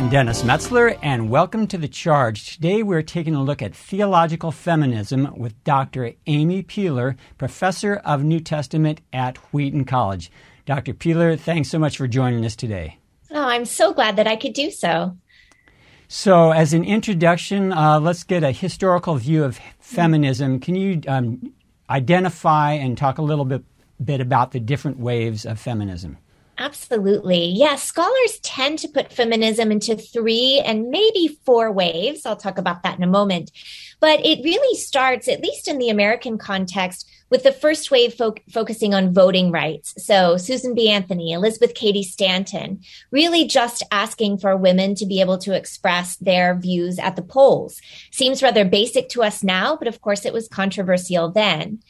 I'm Dennis Metzler, and welcome to The Charge. Today we're taking a look at theological feminism with Dr. Amy Peeler, professor of New Testament at Wheaton College. Dr. Peeler, thanks so much for joining us today. Oh, I'm so glad that I could do so. So, as an introduction, uh, let's get a historical view of feminism. Can you um, identify and talk a little bit, bit about the different waves of feminism? Absolutely. Yes, yeah, scholars tend to put feminism into three and maybe four waves. I'll talk about that in a moment. But it really starts, at least in the American context, with the first wave fo- focusing on voting rights. So Susan B. Anthony, Elizabeth Cady Stanton, really just asking for women to be able to express their views at the polls. Seems rather basic to us now, but of course it was controversial then.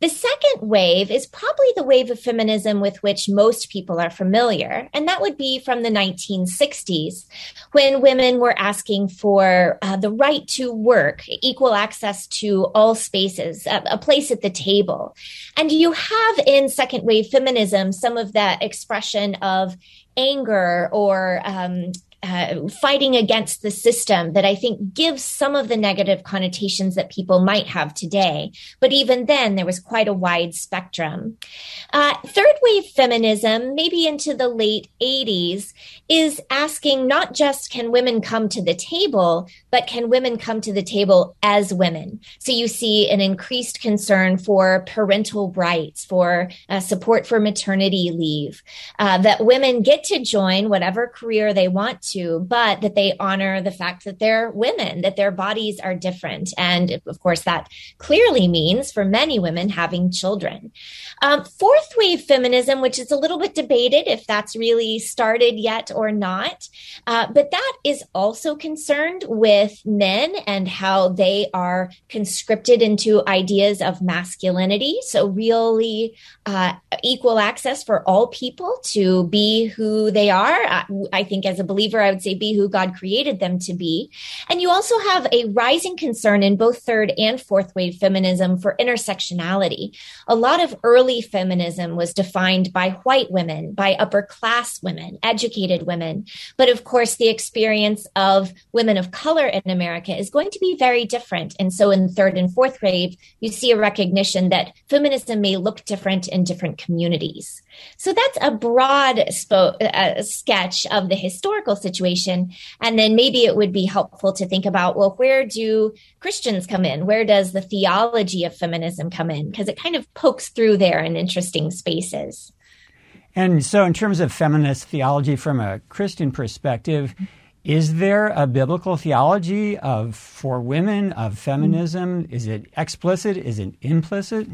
The second wave is probably the wave of feminism with which most people are familiar, and that would be from the 1960s, when women were asking for uh, the right to work, equal access to all spaces, a, a place at the table. And you have in second wave feminism some of that expression of anger or um, uh, fighting against the system that I think gives some of the negative connotations that people might have today. But even then, there was quite a wide spectrum. Uh, third wave feminism, maybe into the late 80s, is asking not just can women come to the table, but can women come to the table as women? So you see an increased concern for parental rights, for uh, support for maternity leave, uh, that women get to join whatever career they want to to, but that they honor the fact that they're women, that their bodies are different. And of course, that clearly means for many women having children. Um, fourth wave feminism, which is a little bit debated if that's really started yet or not, uh, but that is also concerned with men and how they are conscripted into ideas of masculinity. So, really uh, equal access for all people to be who they are. I, I think as a believer, I would say be who God created them to be. And you also have a rising concern in both third and fourth wave feminism for intersectionality. A lot of early feminism was defined by white women, by upper class women, educated women. But of course, the experience of women of color in America is going to be very different. And so in third and fourth wave, you see a recognition that feminism may look different in different communities. So that's a broad spo- uh, sketch of the historical situation. And then maybe it would be helpful to think about, well, where do Christians come in? Where does the theology of feminism come in? Because it kind of pokes through there in interesting spaces. And so, in terms of feminist theology from a Christian perspective, is there a biblical theology of for women of feminism? Is it explicit? Is it implicit?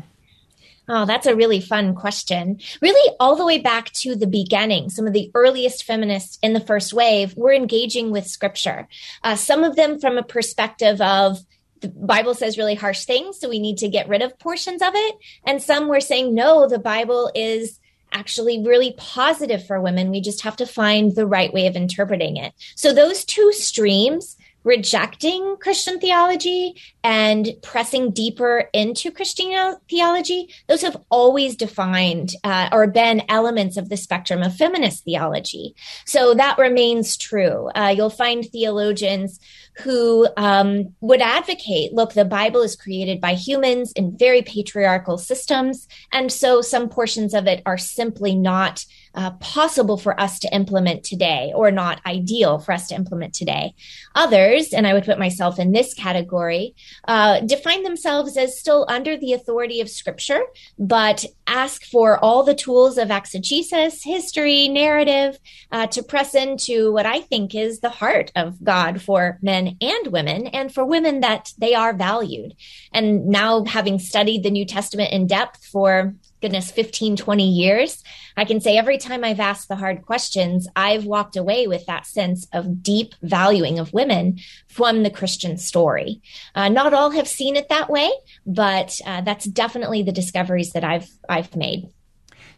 Oh, that's a really fun question. Really, all the way back to the beginning, some of the earliest feminists in the first wave were engaging with scripture. Uh, some of them from a perspective of the Bible says really harsh things, so we need to get rid of portions of it. And some were saying, no, the Bible is actually really positive for women. We just have to find the right way of interpreting it. So those two streams rejecting Christian theology and pressing deeper into Christian theology, those have always defined uh, or been elements of the spectrum of feminist theology. So that remains true. Uh, you'll find theologians who um, would advocate look, the Bible is created by humans in very patriarchal systems. And so some portions of it are simply not uh, possible for us to implement today or not ideal for us to implement today. Others, and I would put myself in this category, uh, define themselves as still under the authority of scripture, but ask for all the tools of exegesis, history, narrative uh, to press into what I think is the heart of God for men and women, and for women that they are valued. And now, having studied the New Testament in depth for goodness 15 20 years i can say every time i've asked the hard questions i've walked away with that sense of deep valuing of women from the christian story. Uh, not all have seen it that way but uh, that's definitely the discoveries that i've i've made.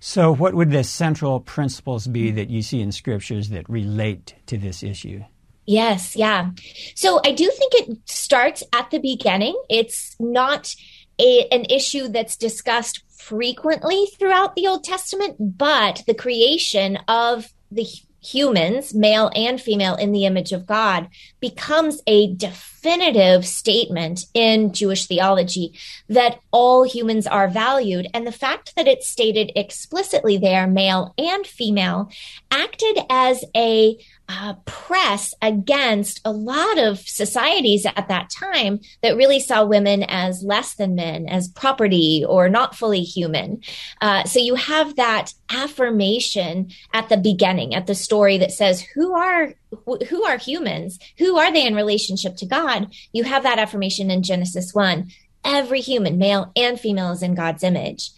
So what would the central principles be that you see in scriptures that relate to this issue? Yes yeah. So i do think it starts at the beginning. It's not a, an issue that's discussed frequently throughout the Old Testament, but the creation of the humans, male and female, in the image of God becomes a definitive statement in Jewish theology that all humans are valued. And the fact that it's stated explicitly there, male and female, acted as a uh, press against a lot of societies at that time that really saw women as less than men, as property or not fully human. Uh, so you have that affirmation at the beginning, at the story that says, "Who are who are humans? Who are they in relationship to God?" You have that affirmation in Genesis one every human, male and female, is in God's image.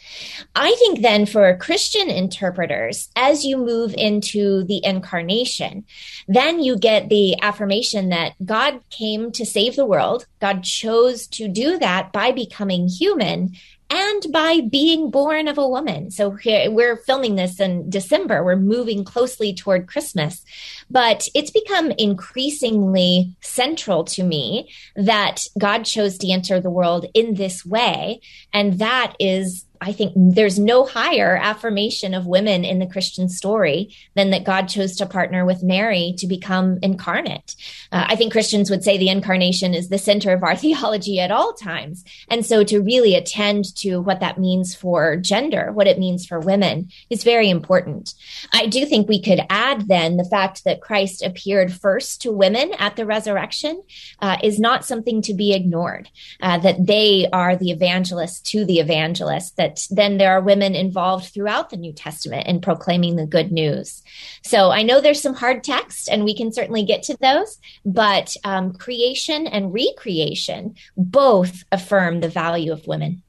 I think then for Christian interpreters, as you move into the incarnation, then you get the affirmation that God came to save the world. God chose to do that by becoming human and by being born of a woman. So here, we're filming this in December. We're moving closely toward Christmas, but it's become increasingly central to me that God chose to enter the world in this way. And that is I think there's no higher affirmation of women in the Christian story than that God chose to partner with Mary to become incarnate. Uh, I think Christians would say the incarnation is the center of our theology at all times. And so to really attend to what that means for gender, what it means for women is very important. I do think we could add then the fact that Christ appeared first to women at the resurrection uh, is not something to be ignored, uh, that they are the evangelists to the evangelists, that that then there are women involved throughout the New Testament in proclaiming the good news. So I know there's some hard text, and we can certainly get to those, but um, creation and recreation both affirm the value of women.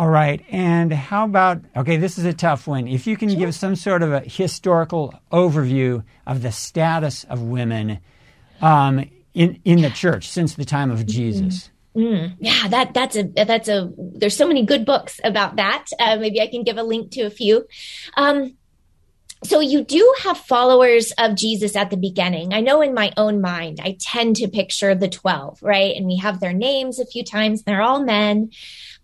All right. And how about, okay, this is a tough one. If you can sure. give some sort of a historical overview of the status of women um, in, in the church since the time of Jesus. Mm-hmm. Mm, yeah, that that's a that's a. There's so many good books about that. Uh, maybe I can give a link to a few. Um, so you do have followers of Jesus at the beginning. I know in my own mind, I tend to picture the 12, right? And we have their names a few times. They're all men.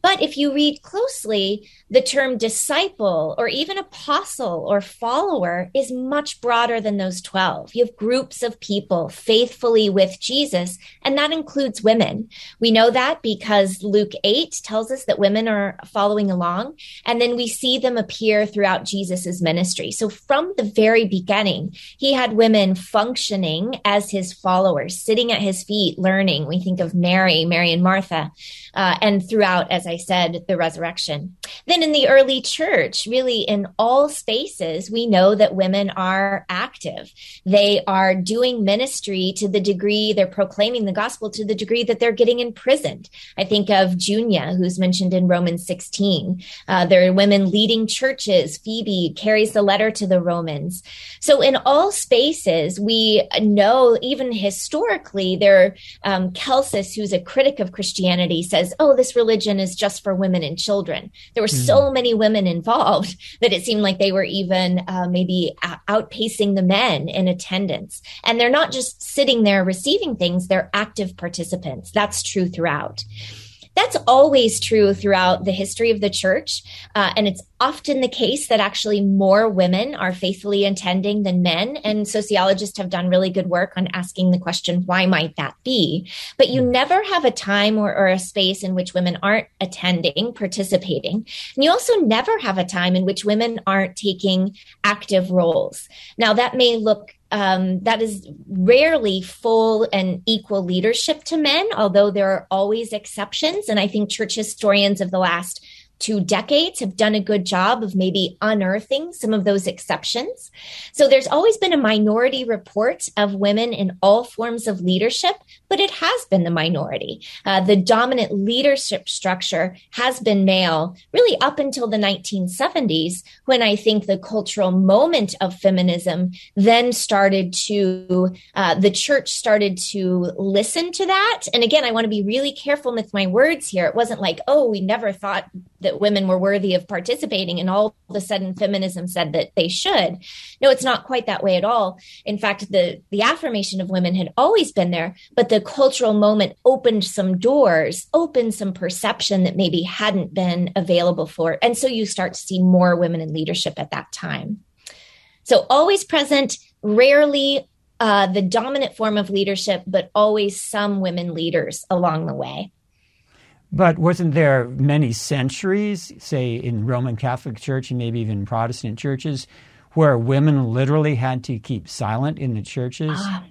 But if you read closely, the term disciple or even apostle or follower is much broader than those 12. You have groups of people faithfully with Jesus, and that includes women. We know that because Luke 8 tells us that women are following along, and then we see them appear throughout Jesus's ministry. So from the very beginning, he had women functioning as his followers, sitting at his feet, learning. We think of Mary, Mary and Martha, uh, and throughout, as I said, the resurrection. Then in the early church, really in all spaces, we know that women are active. They are doing ministry to the degree they're proclaiming the gospel to the degree that they're getting imprisoned. I think of Junia, who's mentioned in Romans 16. Uh, there are women leading churches. Phoebe carries the letter to the Romans. So in all spaces, we know, even historically, there, um, Celsus, who's a critic of Christianity, says, oh, this religion is just for women and children. There were mm. so many women involved that it seemed like they were even uh, maybe outpacing the men in attendance. And they're not just sitting there receiving things, they're active participants. That's true throughout. That's always true throughout the history of the church. Uh, and it's often the case that actually more women are faithfully attending than men. And sociologists have done really good work on asking the question, why might that be? But you never have a time or, or a space in which women aren't attending, participating. And you also never have a time in which women aren't taking active roles. Now, that may look um, that is rarely full and equal leadership to men, although there are always exceptions. And I think church historians of the last two decades have done a good job of maybe unearthing some of those exceptions. So there's always been a minority report of women in all forms of leadership, but it has been the minority. Uh, the dominant leadership structure has been male really up until the 1970s, when I think the cultural moment of feminism then started to, uh, the church started to listen to that. And again, I want to be really careful with my words here. It wasn't like, oh, we never thought that women were worthy of participating and all of a sudden feminism said that they should no it's not quite that way at all in fact the the affirmation of women had always been there but the cultural moment opened some doors opened some perception that maybe hadn't been available for and so you start to see more women in leadership at that time So always present, rarely uh, the dominant form of leadership, but always some women leaders along the way. But wasn't there many centuries, say in Roman Catholic Church and maybe even Protestant churches, where women literally had to keep silent in the churches? Ah,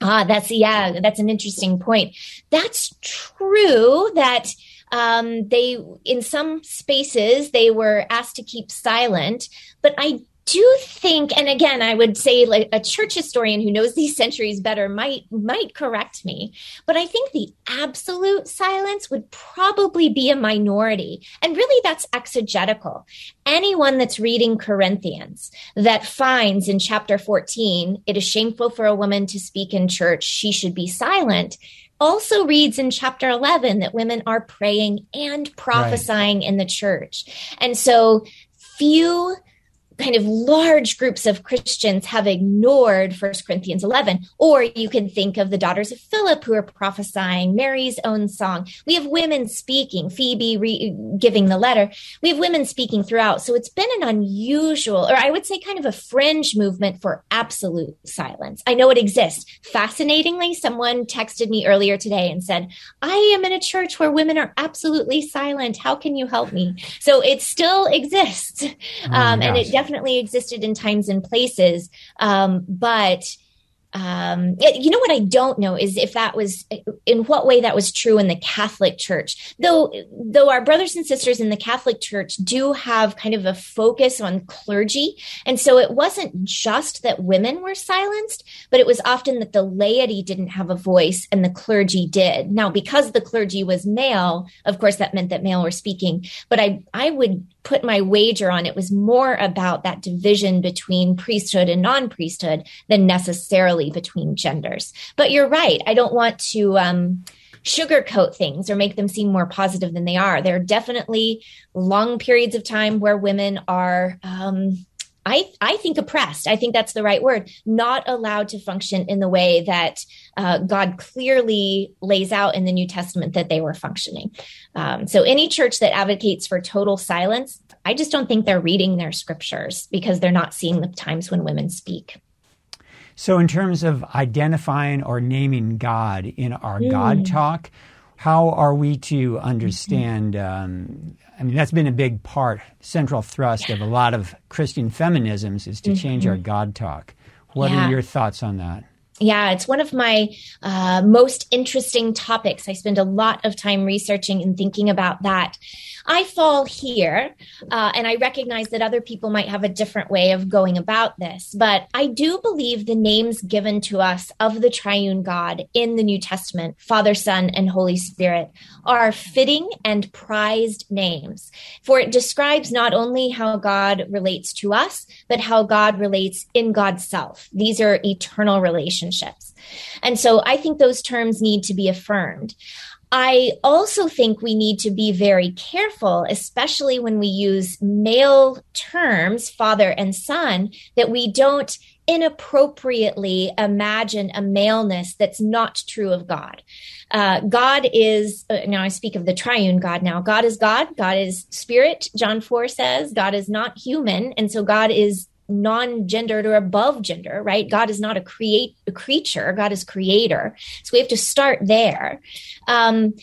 ah that's yeah, that's an interesting point. That's true. That um, they in some spaces they were asked to keep silent, but I do think, and again, I would say like a church historian who knows these centuries better might might correct me, but I think the absolute silence would probably be a minority. And really that's exegetical. Anyone that's reading Corinthians that finds in chapter 14, it is shameful for a woman to speak in church, she should be silent also reads in chapter 11 that women are praying and prophesying right. in the church. And so few kind of large groups of Christians have ignored 1 Corinthians 11. Or you can think of the daughters of Philip who are prophesying, Mary's own song. We have women speaking, Phoebe re- giving the letter. We have women speaking throughout. So it's been an unusual, or I would say kind of a fringe movement for absolute silence. I know it exists. Fascinatingly, someone texted me earlier today and said, I am in a church where women are absolutely silent. How can you help me? So it still exists. Oh, um, and it definitely definitely existed in times and places, um, but um, you know what I don't know is if that was in what way that was true in the Catholic Church. Though, though our brothers and sisters in the Catholic Church do have kind of a focus on clergy, and so it wasn't just that women were silenced, but it was often that the laity didn't have a voice and the clergy did. Now, because the clergy was male, of course, that meant that male were speaking. But I, I would put my wager on it was more about that division between priesthood and non priesthood than necessarily between genders. But you're right. I don't want to. Um, sugarcoat things or make them seem more positive than they are. There are definitely long periods of time where women are um, I, I think oppressed. I think that's the right word. Not allowed to function in the way that uh, God clearly lays out in the New Testament that they were functioning. Um, so, any church that advocates for total silence, I just don't think they're reading their scriptures because they're not seeing the times when women speak. So, in terms of identifying or naming God in our mm. God talk, how are we to understand? Um, I mean, that's been a big part, central thrust of a lot of Christian feminisms is to mm-hmm. change our God talk. What yeah. are your thoughts on that? Yeah, it's one of my uh, most interesting topics. I spend a lot of time researching and thinking about that. I fall here, uh, and I recognize that other people might have a different way of going about this, but I do believe the names given to us of the triune God in the New Testament, Father, Son, and Holy Spirit, are fitting and prized names. For it describes not only how God relates to us, but how God relates in God's self. These are eternal relationships. And so I think those terms need to be affirmed. I also think we need to be very careful, especially when we use male terms, father and son, that we don't inappropriately imagine a maleness that's not true of God. Uh, God is, uh, now I speak of the triune God now. God is God. God is spirit. John 4 says God is not human. And so God is non-gendered or above gender, right? God is not a create a creature. God is creator. So we have to start there. Um,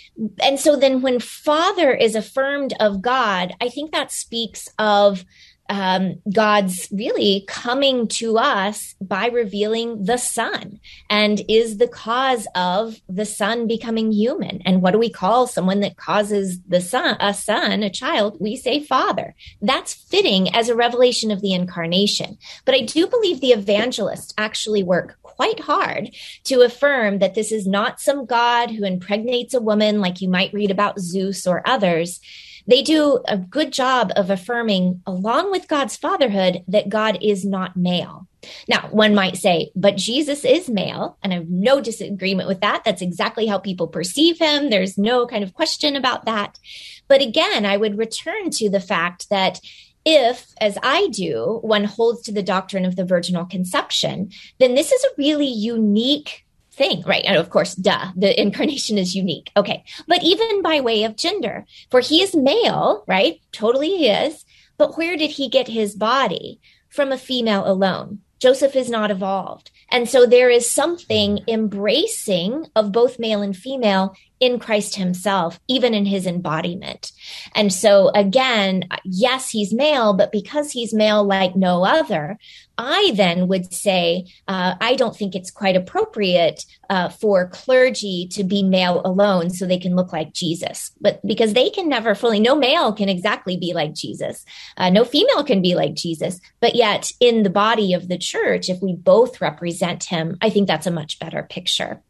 and so then when Father is affirmed of God, I think that speaks of um, God's really coming to us by revealing the Son and is the cause of the Son becoming human. And what do we call someone that causes the Son, a son, a child? We say Father. That's fitting as a revelation of the incarnation. But I do believe the evangelists actually work quite hard to affirm that this is not some God who impregnates a woman like you might read about Zeus or others they do a good job of affirming, along with God's fatherhood, that God is not male. Now, one might say, but Jesus is male, and I have no disagreement with that. That's exactly how people perceive him. There's no kind of question about that. But again, I would return to the fact that if, as I do, one holds to the doctrine of the virginal conception, then this is a really unique thing, right? And of course, duh, the incarnation is unique. Okay. But even by way of gender, for he is male, right? Totally he is. But where did he get his body? from a female alone. Joseph is not evolved. And so there is something embracing of both male and female in Christ himself, even in his embodiment. And so again, yes, he's male, but because he's male like no other, I then would say, uh, I don't think it's quite appropriate uh, for clergy to be male alone so they can look like Jesus. But because they can never fully, no male can exactly be like Jesus, uh, no female can be like Jesus. But yet, in the body of the church, if we both represent him, I think that's a much better picture.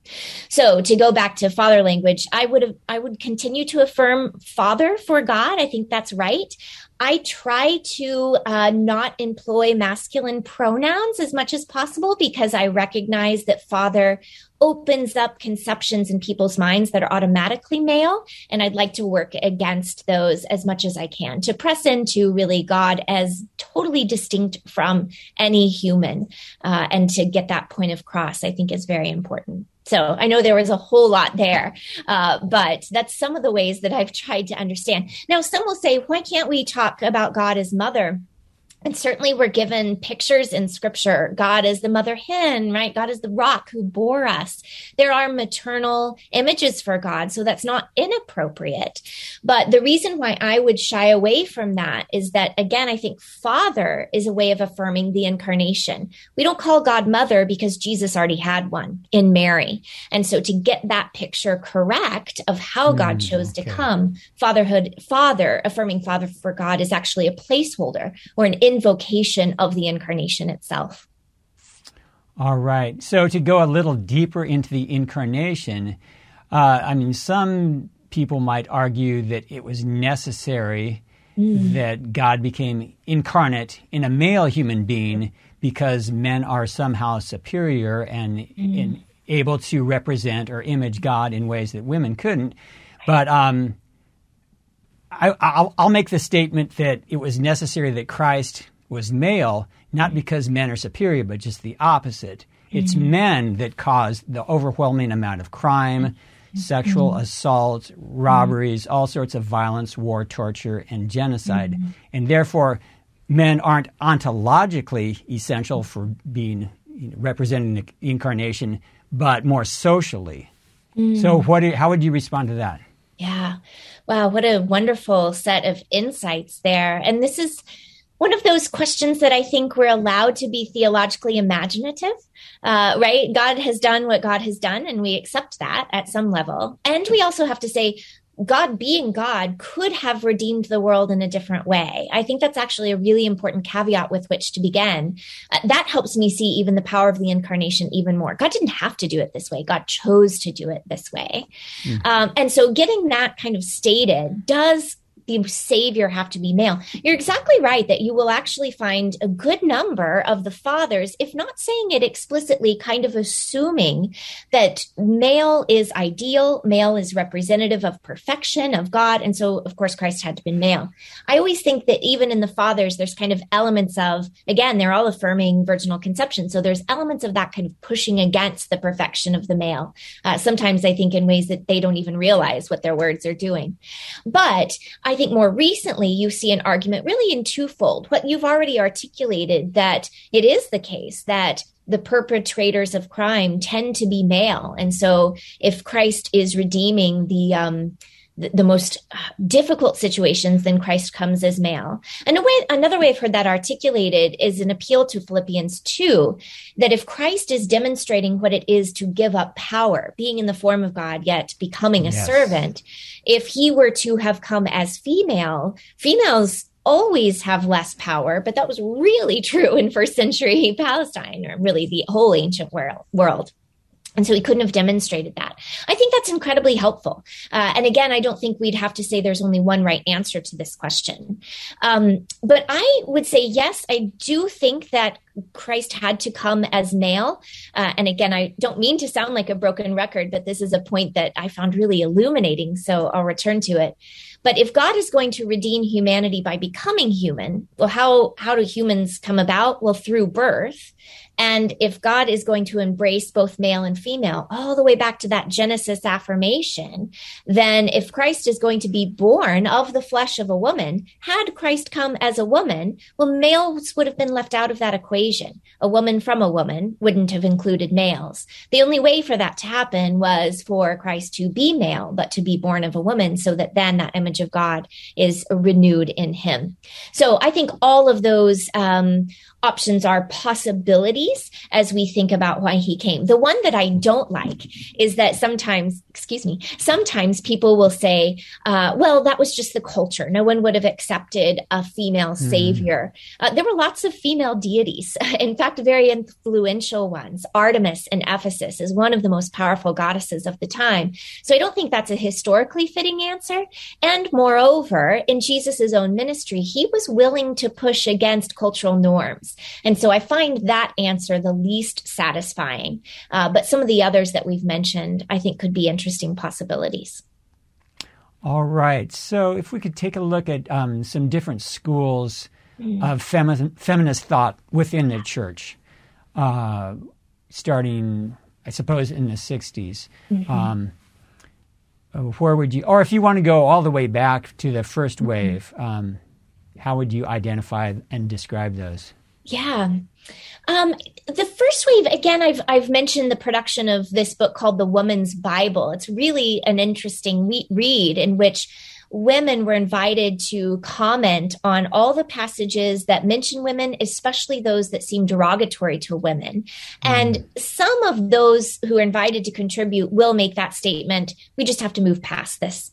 So to go back to father language, I would have, I would continue to affirm father for God. I think that's right. I try to uh, not employ masculine pronouns as much as possible because I recognize that father opens up conceptions in people's minds that are automatically male. And I'd like to work against those as much as I can to press into really God as totally distinct from any human uh, and to get that point of cross, I think is very important. So I know there was a whole lot there, uh, but that's some of the ways that I've tried to understand. Now, some will say, why can't we talk about God as mother? And certainly we're given pictures in scripture. God is the mother hen, right? God is the rock who bore us. There are maternal images for God, so that's not inappropriate. But the reason why I would shy away from that is that, again, I think father is a way of affirming the incarnation. We don't call God mother because Jesus already had one in Mary. And so to get that picture correct of how God mm, chose okay. to come, fatherhood, father, affirming father for God is actually a placeholder or an invocation of the incarnation itself. All right. So to go a little deeper into the incarnation, uh, I mean, some people might argue that it was necessary mm. that God became incarnate in a male human being because men are somehow superior and, mm. and able to represent or image God in ways that women couldn't. But um, I, will make the statement that it was necessary that Christ was male, not because men are superior, but just the opposite. It's mm-hmm. men that caused the overwhelming amount of crime, mm-hmm. sexual mm-hmm. assault, robberies, all sorts of violence, war, torture, and genocide. Mm-hmm. And therefore, men aren't ontologically essential for being you know, representing the incarnation, but more socially. Mm. So, what? how would you respond to that? Yeah. Wow, what a wonderful set of insights there. And this is one of those questions that I think we're allowed to be theologically imaginative, uh, right? God has done what God has done, and we accept that at some level. And we also have to say, God being God could have redeemed the world in a different way. I think that's actually a really important caveat with which to begin. Uh, that helps me see even the power of the incarnation even more. God didn't have to do it this way. God chose to do it this way. Mm. Um, and so getting that kind of stated does the savior have to be male. You're exactly right that you will actually find a good number of the fathers, if not saying it explicitly, kind of assuming that male is ideal, male is representative of perfection of God. And so, of course, Christ had to be male. I always think that even in the fathers, there's kind of elements of, again, they're all affirming virginal conception. So there's elements of that kind of pushing against the perfection of the male. Uh, sometimes I think in ways that they don't even realize what their words are doing. But I I think more recently you see an argument really in twofold. What you've already articulated that it is the case that the perpetrators of crime tend to be male. And so if Christ is redeeming the, um, the, the most uh, difficult situations, then Christ comes as male. And a way, another way I've heard that articulated is an appeal to Philippians 2 that if Christ is demonstrating what it is to give up power, being in the form of God, yet becoming a yes. servant, if he were to have come as female, females always have less power, but that was really true in first century Palestine, or really the whole ancient world. And so he couldn't have demonstrated that. I think that's incredibly helpful. Uh, and again, I don't think we'd have to say there's only one right answer to this question. Um, but I would say, yes, I do think that Christ had to come as male. Uh, and again, I don't mean to sound like a broken record, but this is a point that I found really illuminating. So I'll return to it. But if God is going to redeem humanity by becoming human, well, how, how do humans come about? Well, through birth. And if God is going to embrace both male and female, all the way back to that Genesis affirmation, then if Christ is going to be born of the flesh of a woman, had Christ come as a woman, well, males would have been left out of that equation. A woman from a woman wouldn't have included males. The only way for that to happen was for Christ to be male, but to be born of a woman so that then that image of God is renewed in him. So I think all of those, um, options are possibilities as we think about why he came. The one that I don't like is that sometimes, excuse me, sometimes people will say, uh, well, that was just the culture. No one would have accepted a female hmm. savior. Mm. Uh, there were lots of female deities. In fact, very influential ones. Artemis in Ephesus is one of the most powerful goddesses of the time. So I don't think that's a historically fitting answer. And moreover, in Jesus' own ministry, he was willing to push against cultural norms. And so I find that answer the least satisfying. Uh, but some of the others that we've mentioned, I think, could be interesting possibilities. All right. So if we could take a look at um, some different schools mm-hmm. of femi- feminist thought within the church, uh, starting, I suppose, in the 60s. Mm-hmm. Um, where would you, or if you want to go all the way back to the 1st mm-hmm. wave, um, how would you identify and describe those? Yeah. Um, the first wave, again, I've I've mentioned the production of this book called The Woman's Bible. It's really an interesting read in which women were invited to comment on all the passages that mention women, especially those that seem derogatory to women. Mm. And some of those who are invited to contribute will make that statement. We just have to move past this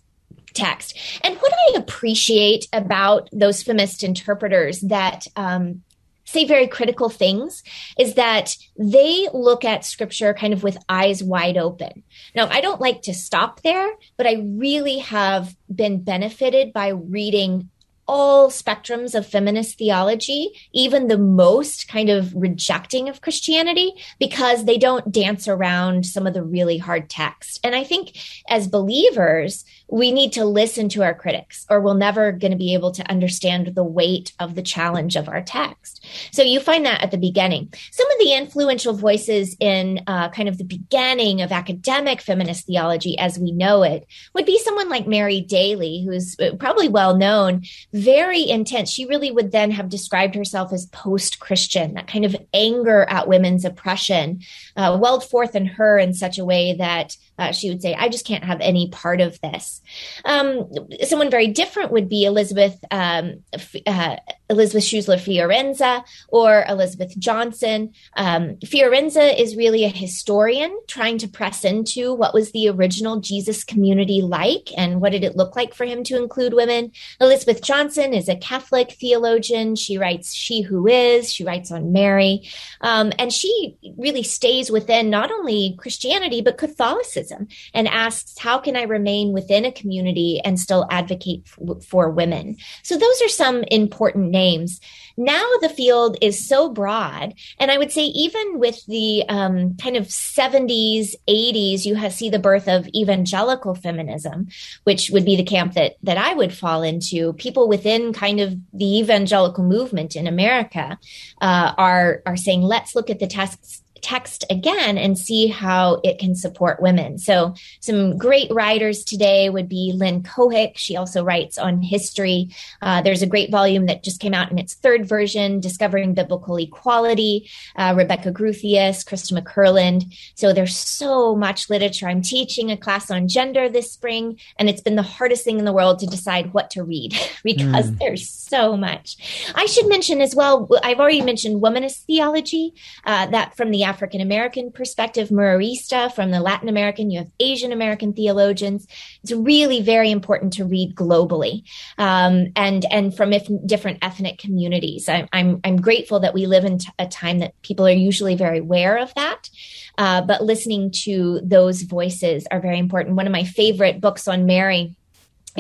text. And what I appreciate about those feminist interpreters that um, say very critical things is that they look at scripture kind of with eyes wide open. Now, I don't like to stop there, but I really have been benefited by reading all spectrums of feminist theology, even the most kind of rejecting of Christianity, because they don't dance around some of the really hard text. And I think as believers, we need to listen to our critics or we're never going to be able to understand the weight of the challenge of our text. So you find that at the beginning. Some of the influential voices in uh, kind of the beginning of academic feminist theology as we know it would be someone like Mary Daly, who's uh, probably well known, very intense. She really would then have described herself as post Christian, that kind of anger at women's oppression uh, welled forth in her in such a way that uh, she would say, I just can't have any part of this. Um, someone very different would be Elizabeth um, uh, Elizabeth Schüssler Fiorenza or Elizabeth Johnson. Um, Fiorenza is really a historian trying to press into what was the original Jesus community like and what did it look like for him to include women. Elizabeth Johnson is a Catholic theologian. She writes She Who Is, she writes on Mary, um, and she really stays within not only Christianity but Catholicism and asks, How can I remain within a community and still advocate f- for women? So those are some important names. Now the field is so broad. And I would say, even with the um, kind of 70s, 80s, you have, see the birth of evangelical feminism, which would be the camp that, that I would fall into. People within kind of the evangelical movement in America uh, are, are saying, let's look at the texts text again and see how it can support women. So, some great writers today would be Lynn Cohick. She also writes on history. Uh, there's a great volume that just came out in its third version, Discovering Biblical Equality, uh, Rebecca Groothuis, Christa McKirland. So, there's so much literature. I'm teaching a class on gender this spring, and it's been the hardest thing in the world to decide what to read because mm. there's so much. I should mention as well, I've already mentioned womanist theology, uh, that from the African American perspective, mujerista from the Latin American, you have Asian American theologians. It's really very important to read globally um, and and from if, different ethnic communities. I, am I'm, I'm grateful that we live in a time that people are usually very aware of that. Uh, but listening to those voices are very important. One of my favorite books on Mary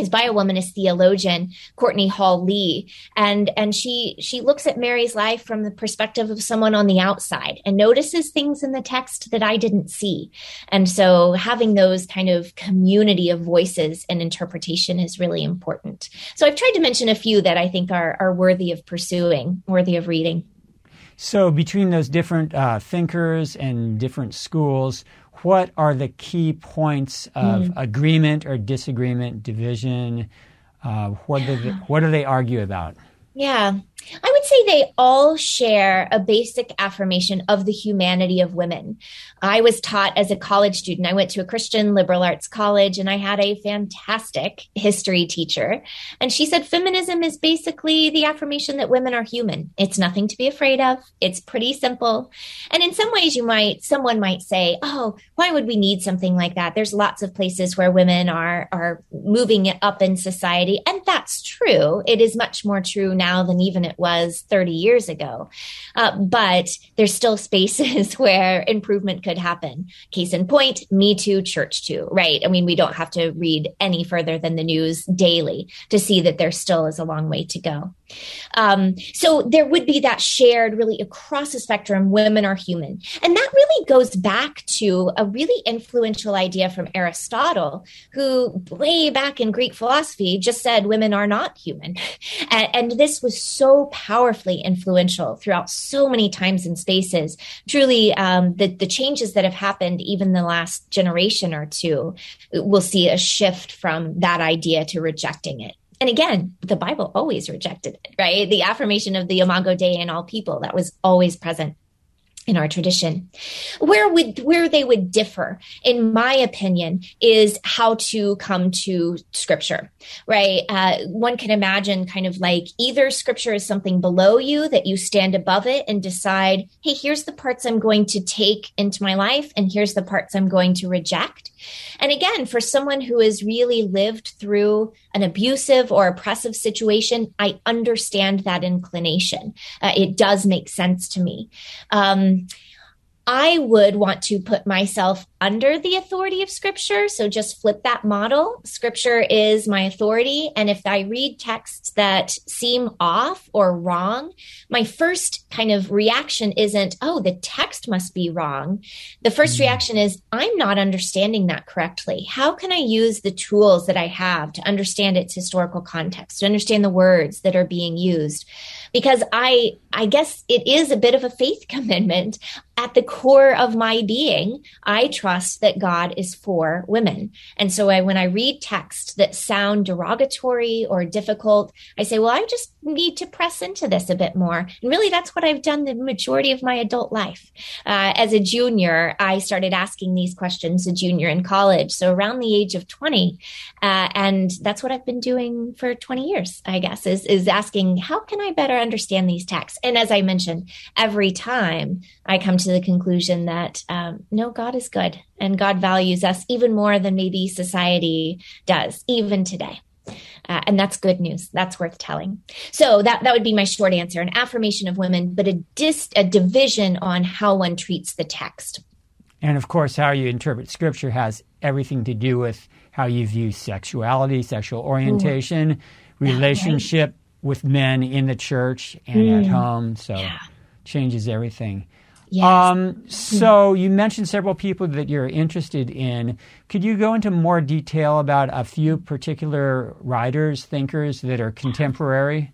is by a womanist theologian courtney hall lee. And and she she looks at mary's life from the perspective of someone on the outside and notices things in the text that i didn't see. And so having those kind of community of voices and interpretation is really important. So i've tried to mention a few that i think are are worthy of pursuing worthy of reading. So, between those different uh, thinkers and different schools, what are the key points of mm. agreement or disagreement, division? Uh, what, do they, what do they argue about? Yeah. I would say they all share a basic affirmation of the humanity of women. I was taught as a college student. I went to a Christian liberal arts college and I had a fantastic history teacher. And she said feminism is basically the affirmation that women are human. It's nothing to be afraid of. It's pretty simple. And in some ways you might someone might say, "Oh, why would we need something like that?" There's lots of places where women are are moving up in society, and that's true. It is much more true now than even it was 30 years ago. Uh, but there's still spaces where improvement could happen. Case in point, Me Too, Church Too, right? I mean, we don't have to read any further than the news daily to see that there still is a long way to go. Um, so there would be that shared really across the spectrum, women are human. And that really goes back to a really influential idea from Aristotle, who way back in Greek philosophy just said women are not human. And, and this was so powerfully influential throughout so many times and spaces. Truly, um, the, the changes that have happened even the last generation or two, we'll see a shift from that idea to rejecting it and again, the Bible always rejected it, right? The affirmation of the Imago Dei in all people that was always present in our tradition. Where would where they would differ, in my opinion, is how to come to scripture. Right? Uh, one can imagine kind of like either scripture is something below you that you stand above it and decide, hey, here's the parts I'm going to take into my life, and here's the parts I'm going to reject. And again, for someone who has really lived through an abusive or oppressive situation, I understand that inclination. Uh, it does make sense to me. Um, I would want to put myself under the authority of scripture. So just flip that model. Scripture is my authority. And if I read texts that seem off or wrong, my first kind of reaction isn't, oh, the text must be wrong. The first mm-hmm. reaction is, I'm not understanding that correctly. How can I use the tools that I have to understand its historical context, to understand the words that are being used? Because I, I guess it is a bit of a faith commitment at the core of my being. I trust that God is for women. And so I, when I read texts that sound derogatory or difficult, I say, well, I just need to press into this a bit more. And really, that's what I've done the majority of my adult life. Uh, as a junior, I started asking these questions, a junior in college. So around the age of 20. Uh, and that's what I've been doing for 20 years, I guess, is, is asking, how can I better understand these texts? And as I mentioned, every time I come to the conclusion that, um, no, God is good and God values us even more than maybe society does, even today. Uh, and that's good news. That's worth telling. So that that would be my short answer: an affirmation of women, but a dis a division on how one treats the text. And of course, how you interpret Scripture has everything to do with how you view sexuality, sexual orientation, Ooh. relationship right. with men in the church and mm. at home. So yeah. changes everything. Yes. Um, so you mentioned several people that you're interested in. Could you go into more detail about a few particular writers, thinkers that are contemporary?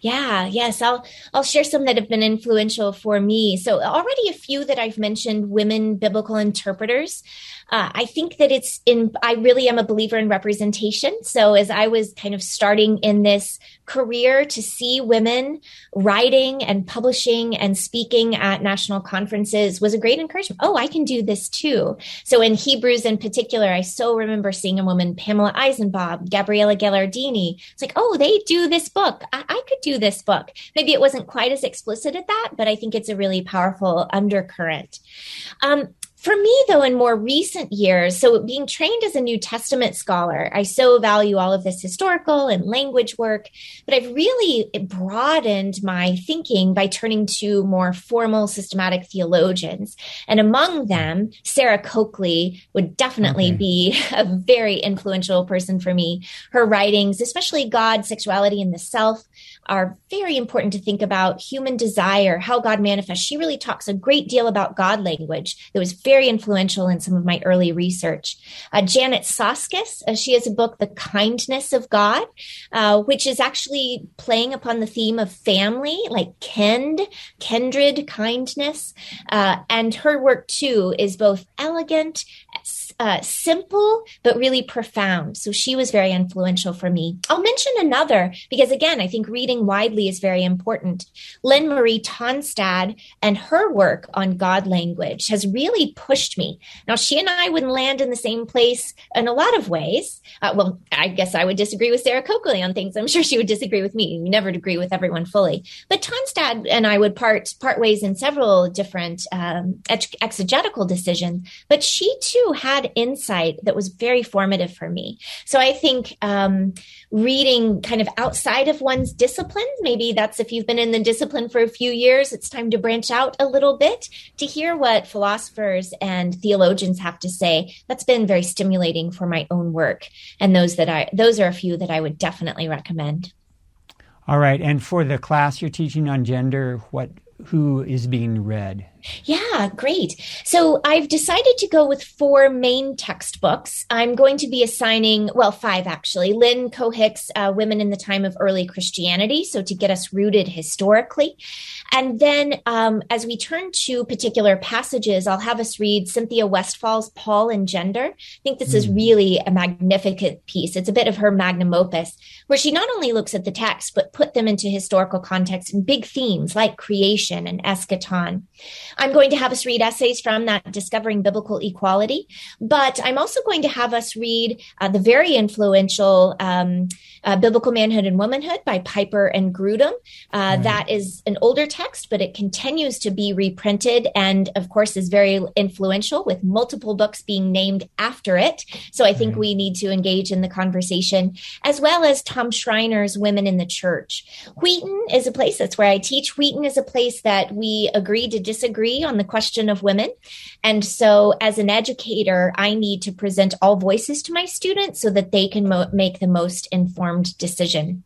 Yeah, yes, I'll I'll share some that have been influential for me. So already a few that I've mentioned women biblical interpreters. Uh, I think that it's in, I really am a believer in representation. So as I was kind of starting in this career to see women writing and publishing and speaking at national conferences was a great encouragement. Oh, I can do this too. So in Hebrews in particular, I so remember seeing a woman, Pamela Eisenbaum, Gabriella Gelardini. It's like, oh, they do this book. I, I could do this book. Maybe it wasn't quite as explicit at that, but I think it's a really powerful undercurrent. Um, for me, though, in more recent years, so being trained as a New Testament scholar, I so value all of this historical and language work, but I've really broadened my thinking by turning to more formal systematic theologians. And among them, Sarah Coakley would definitely okay. be a very influential person for me. Her writings, especially God, Sexuality, and the Self, are very important to think about human desire, how God manifests. She really talks a great deal about God language that was very influential in some of my early research. Uh, Janet Soskice, uh, she has a book, The Kindness of God, uh, which is actually playing upon the theme of family, like kend, kindred, kindness. Uh, and her work too is both elegant, uh, simple, but really profound. So she was very influential for me. I'll mention another because, again, I think reading widely is very important. Linn Marie Tonstad and her work on God language has really pushed me. Now, she and I wouldn't land in the same place in a lot of ways. Uh, well, I guess I would disagree with Sarah Coakley on things. I'm sure she would disagree with me. You never agree with everyone fully. But Tonstad and I would part part ways in several different um, exegetical decisions. But she too had insight that was very formative for me. So I think um, reading kind of outside of one's discipline, maybe that's if you've been in the discipline for a few years, it's time to branch out a little bit to hear what philosophers and theologians have to say. That's been very stimulating for my own work. And those that I, those are a few that I would definitely recommend. All right. And for the class you're teaching on gender, what who is being read? Yeah, great. So I've decided to go with four main textbooks. I'm going to be assigning, well, five actually. Lynn Cohick's uh, Women in the Time of Early Christianity, so to get us rooted historically. And then um, as we turn to particular passages, I'll have us read Cynthia Westfall's Paul and Gender. I think this mm. is hmm. really a magnificent piece. It's a bit of her magnum opus, where she not only looks at the text, but put them into historical context and big themes like creation and eschaton. I'm going to have us read essays from that Discovering Biblical Equality, but I'm also going to have us read uh, the very influential um, uh, Biblical Manhood and Womanhood by Piper and Grudem. Uh, mm. That is an older text, but it continues to be reprinted and, of course, is very influential with multiple books being named after it. So I think mm. we need to engage in the conversation, as well as Tom Schreiner's Women in the Church. Wheaton is a place that's where I teach. Wheaton is a place that we agree to disagree on the question of women. And so, as an educator, I need to present all voices to my students so that they can mo- make the most informed decision.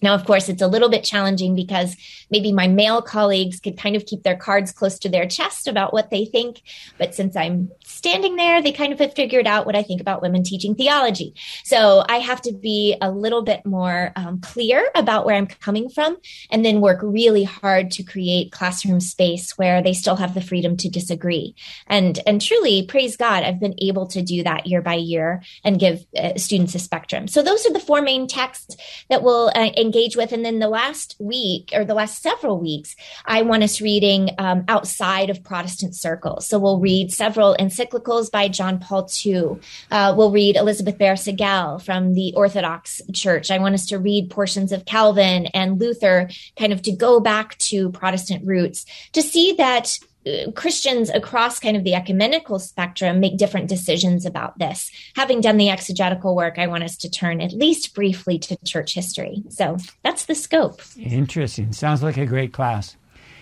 Now, of course, it's a little bit challenging because maybe my male colleagues could kind of keep their cards close to their chest about what they think. But since I'm standing there, they kind of have figured out what I think about women teaching theology. So I have to be a little bit more um, clear about where I'm coming from and then work really hard to create classroom space where they still have the freedom to disagree. And, and truly, praise God, I've been able to do that year by year and give uh, students a spectrum. So those are the four main texts that we'll uh, engage with. And then the last week or the last several weeks, I want us reading um, outside of Protestant circles. So we'll read several encyclicals by John Paul II. Uh, we'll read Elizabeth Behr-Sigel from the Orthodox Church. I want us to read portions of Calvin and Luther, kind of to go back to Protestant roots to see that Christians across kind of the ecumenical spectrum make different decisions about this. Having done the exegetical work, I want us to turn at least briefly to church history. So that's the scope. Interesting. Sounds like a great class.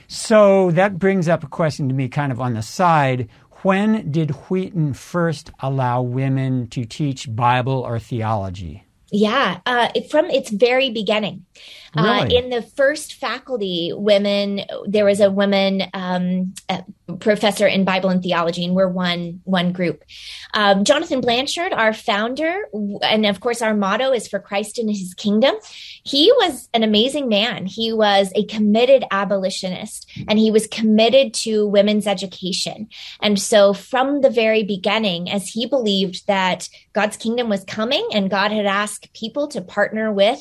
So that brings up a question to me kind of on the side. When did Wheaton first allow women to teach Bible or theology? Yeah, uh, from its very beginning. Uh, really? Uh, in the first faculty, women, there was a woman um, a professor in Bible and theology, and we're one one group. Um, Jonathan Blanchard, our founder, and of course, our motto is for Christ and His kingdom. He was an amazing man. He was a committed abolitionist, and he was committed to women's education. And so, from the very beginning, as he believed that God's kingdom was coming, and God had asked people to partner with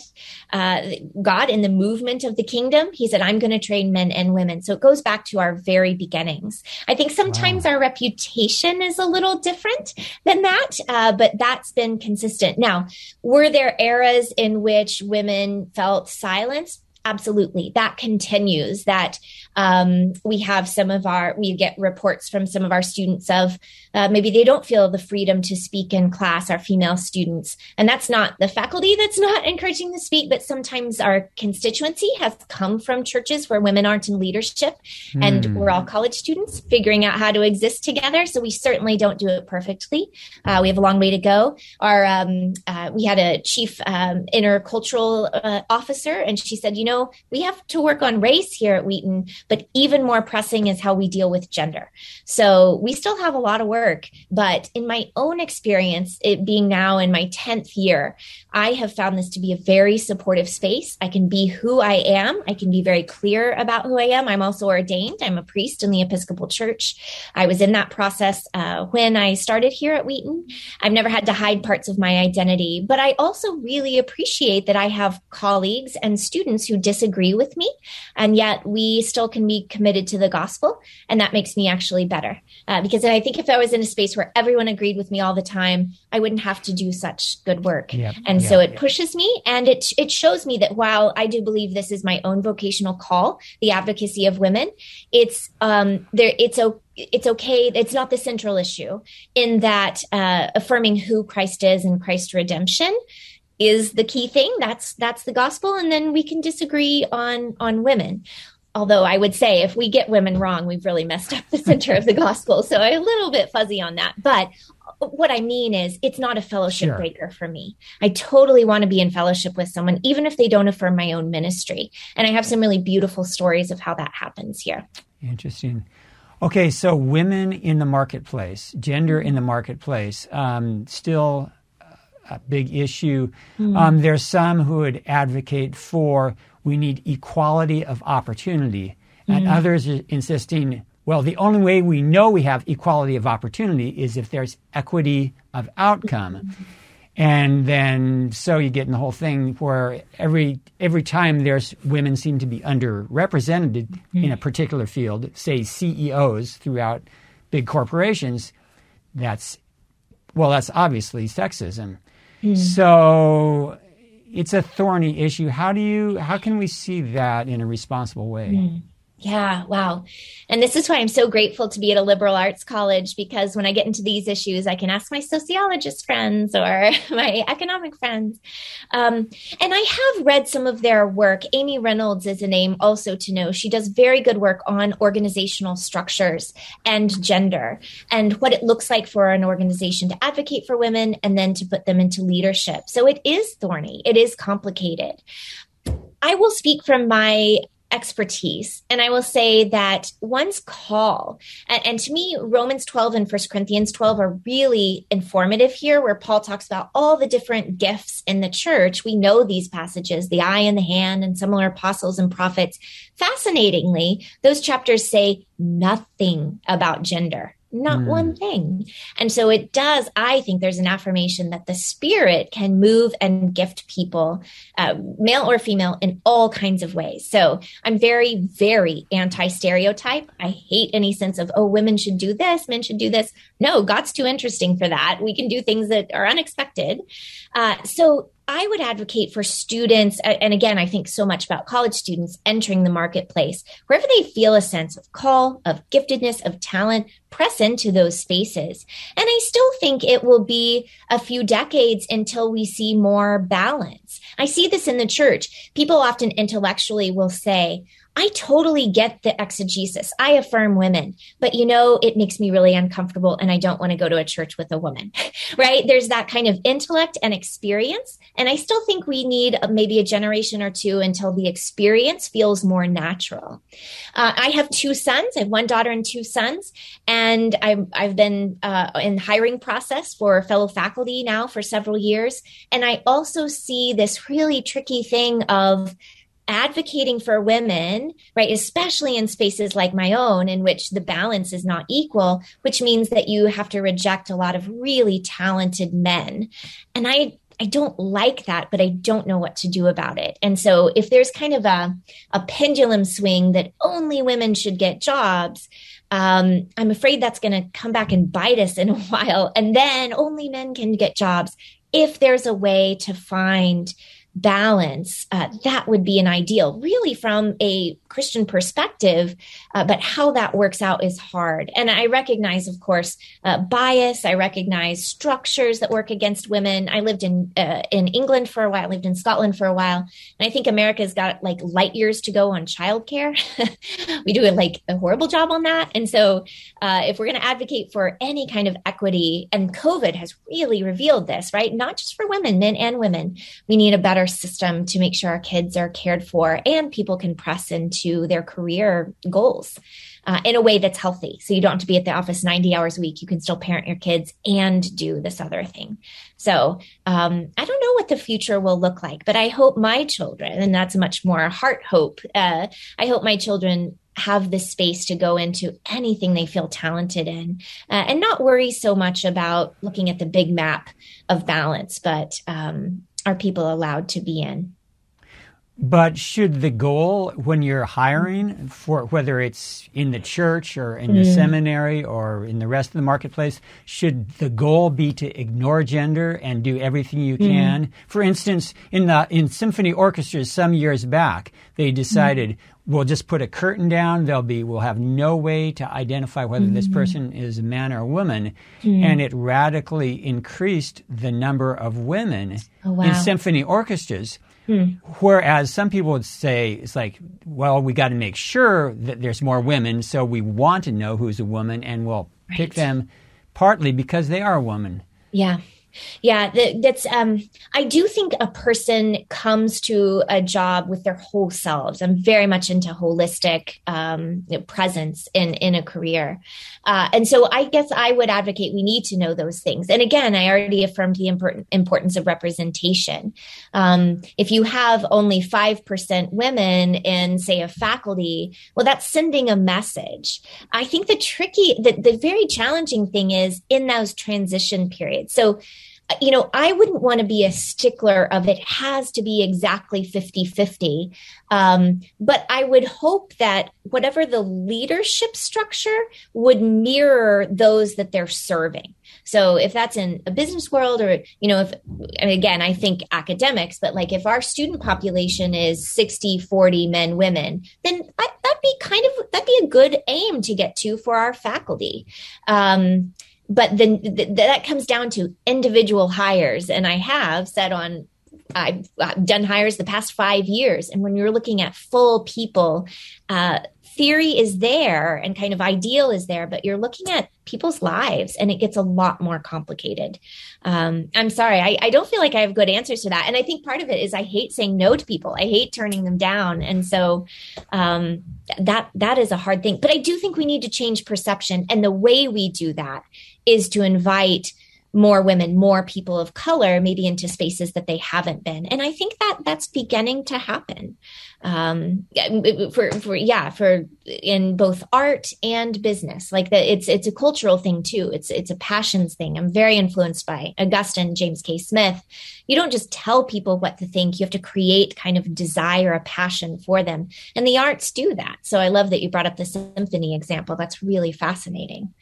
uh, God in the movement of the kingdom, he said, I'm going to train men and women. So it goes back to our very beginnings. I think sometimes wow. our reputation is a little different than that, uh, but that's been consistent. Now, were there eras in which women felt silenced? Absolutely. That continues. That um, we have some of our, we get reports from some of our students of uh, maybe they don't feel the freedom to speak in class, our female students. And that's not the faculty that's not encouraging to speak, but sometimes our constituency has come from churches where women aren't in leadership mm. and hmm. we're all college students figuring out how to exist together. So we certainly don't do it perfectly. Uh, we have a long way to go. Our, um, uh, we had a chief um, intercultural uh, officer and she said, you know, know, we have to work on race here at Wheaton, but even more pressing is how we deal with gender. So we still have a lot of work, but in my own experience, it being now in my 10th year, I have found this to be a very supportive space. I can be who I am. I can be very clear about who I am. I'm also ordained. I'm a priest in the Episcopal Church. I was in that process uh, when I started here at Wheaton. I've never had to hide parts of my identity, but I also really appreciate that I have colleagues and students who disagree with me, and yet we still can be committed to the gospel. And that makes me actually better. Uh, because I think if I was in a space where everyone agreed with me all the time, I wouldn't have to do such good work. Yep. And yep. so it pushes me and it, it shows me that while I do believe this is my own vocational call, the advocacy of women, it's, um, there, it's okay it's okay. It's not the central issue in that uh, affirming who Christ is and Christ's redemption is the key thing. That's that's the gospel, and then we can disagree on on women. Although I would say if we get women wrong, we've really messed up the center of the gospel. So I'm a little bit fuzzy on that. But what I mean is, it's not a fellowship sure. breaker for me. I totally want to be in fellowship with someone, even if they don't affirm my own ministry. And I have some really beautiful stories of how that happens here. Interesting. Okay, so women in the marketplace, gender in the marketplace, um, still a big issue. Mm. Um, there's some who would advocate for we need equality of opportunity, and mm. others are insisting, well, the only way we know we have equality of opportunity is if there's equity of outcome. Mm-hmm. And then so you get in the whole thing where every every time there's women seem to be underrepresented mm-hmm. in a particular field, say CEOs throughout big corporations, that's well, that's obviously sexism. Mm. So it's a thorny issue. How do you how can we see that in a responsible way? Mm. Yeah, wow. And this is why I'm so grateful to be at a liberal arts college because when I get into these issues, I can ask my sociologist friends or my economic friends. Um, and I have read some of their work. Amy Reynolds is a name also to know. She does very good work on organizational structures and gender and what it looks like for an organization to advocate for women and then to put them into leadership. So it is thorny, it is complicated. I will speak from my expertise. And I will say that one's call, and, and, to me, Romans 12 and 1 Corinthians 12 are really informative here, where Paul talks about all the different gifts in the church. We know these passages, the eye and the hand, and similar apostles and prophets. Fascinatingly, those chapters say nothing about gender not mm. one thing. And so it does, I think there's an affirmation that the spirit can move and gift people, uh, male or female, in all kinds of ways. So I'm very, very anti stereotype. I hate any sense of, oh, women should do this, men should do this. No, God's too interesting for that. We can do things that are unexpected. Uh, so I would advocate for students, and again, I think so much about college students entering the marketplace, wherever they feel a sense of call, of giftedness, of talent, press into those spaces. And I still think it will be a few decades until we see more balance. I see this in the church. People often intellectually will say, I totally get the exegesis. I affirm women, but you know, it makes me really uncomfortable and I don't want to go to a church with a woman, right? There's that kind of intellect and experience. And I still think we need maybe a generation or two until the experience feels more natural. Uh, I have two sons. I have one daughter and two sons. And I've, I've been uh, in hiring process for fellow faculty now for several years. And I also see this really tricky thing of advocating for women, right, especially in spaces like my own, in which the balance is not equal, which means that you have to reject a lot of really talented men. And I, I don't like that, but I don't know what to do about it. And so if there's kind of a, a pendulum swing that only women should get jobs, um, I'm afraid that's going to come back and bite us in a while. And then only men can get jobs if there's a way to find balance, uh, that would be an ideal, really from a Christian perspective. Uh, but how that works out is hard. And I recognize, of course, uh, bias. I recognize structures that work against women. I lived in uh, in England for a while. I lived in Scotland for a while, and I think America's got like light years to go on childcare. we do like a horrible job on that. And so, uh, if we're going to advocate for any kind of equity, and COVID has really revealed this, right? Not just for women, men and women, we need a better system to make sure our kids are cared for and people can press into their career goals uh, in a way that's healthy. So you don't have to be at the office 90 hours a week. You can still parent your kids and do this other thing. So um, I don't know what the future will look like, but I hope my children, and that's much more heart hope, uh, I hope my children have the space to go into anything they feel talented in uh, and not worry so much about looking at the big map of balance, but um, are people allowed to be in? But should the goal when you're hiring for whether it's in the church or in the mm. seminary or in the rest of the marketplace, should the goal be to ignore gender and do everything you mm. can? For instance, in the in symphony orchestras some years back, they decided mm. We'll just put a curtain down. There'll be we'll have no way to identify whether this mm-hmm. person is a man or a woman, mm. and it radically increased the number of women oh, wow. in symphony orchestras. Hmm. Whereas some people would say it's like, well, we got to make sure that there's more women, so we want to know who's a woman, and we'll right. pick them partly because they are a woman. Yeah. Yeah, that's. Um, I do think a person comes to a job with their whole selves. I'm very much into holistic um, presence in in a career, uh, and so I guess I would advocate we need to know those things. And again, I already affirmed the important importance of representation. Um, if you have only five percent women in, say, a faculty, well, that's sending a message. I think the tricky, the, the very challenging thing is in those transition periods. So you know, I wouldn't want to be a stickler of it has to be exactly 50 50. Um, but I would hope that whatever the leadership structure would mirror those that they're serving. So if that's in a business world or, you know, if, again, I think academics, but like if our student population is 60, 40 men, women, then I, that'd be kind of, that'd be a good aim to get to for our faculty. Um, but then th- that comes down to individual hires and i have said on I've, done hires the past five years and when you're looking at full people uh, theory is there and kind of ideal is there, but you're looking at people's lives and it gets a lot more complicated. Um, I'm sorry, I, I, don't feel like I have good answers to that. And I think part of it is I hate saying no to people. I hate turning them down. And so um, that that is a hard thing. But I do think we need to change perception. And the way we do that is to invite more women, more people of color, maybe into spaces that they haven't been. And I think that that's beginning to happen. Um, for, for, yeah, for in both art and business, like that it's, it's a cultural thing too. It's, it's a passions thing. I'm very influenced by Augustine, James K. Smith. You don't just tell people what to think. You have to create kind of desire, a passion for them. And the arts do that. So I love that you brought up the symphony example. That's really fascinating.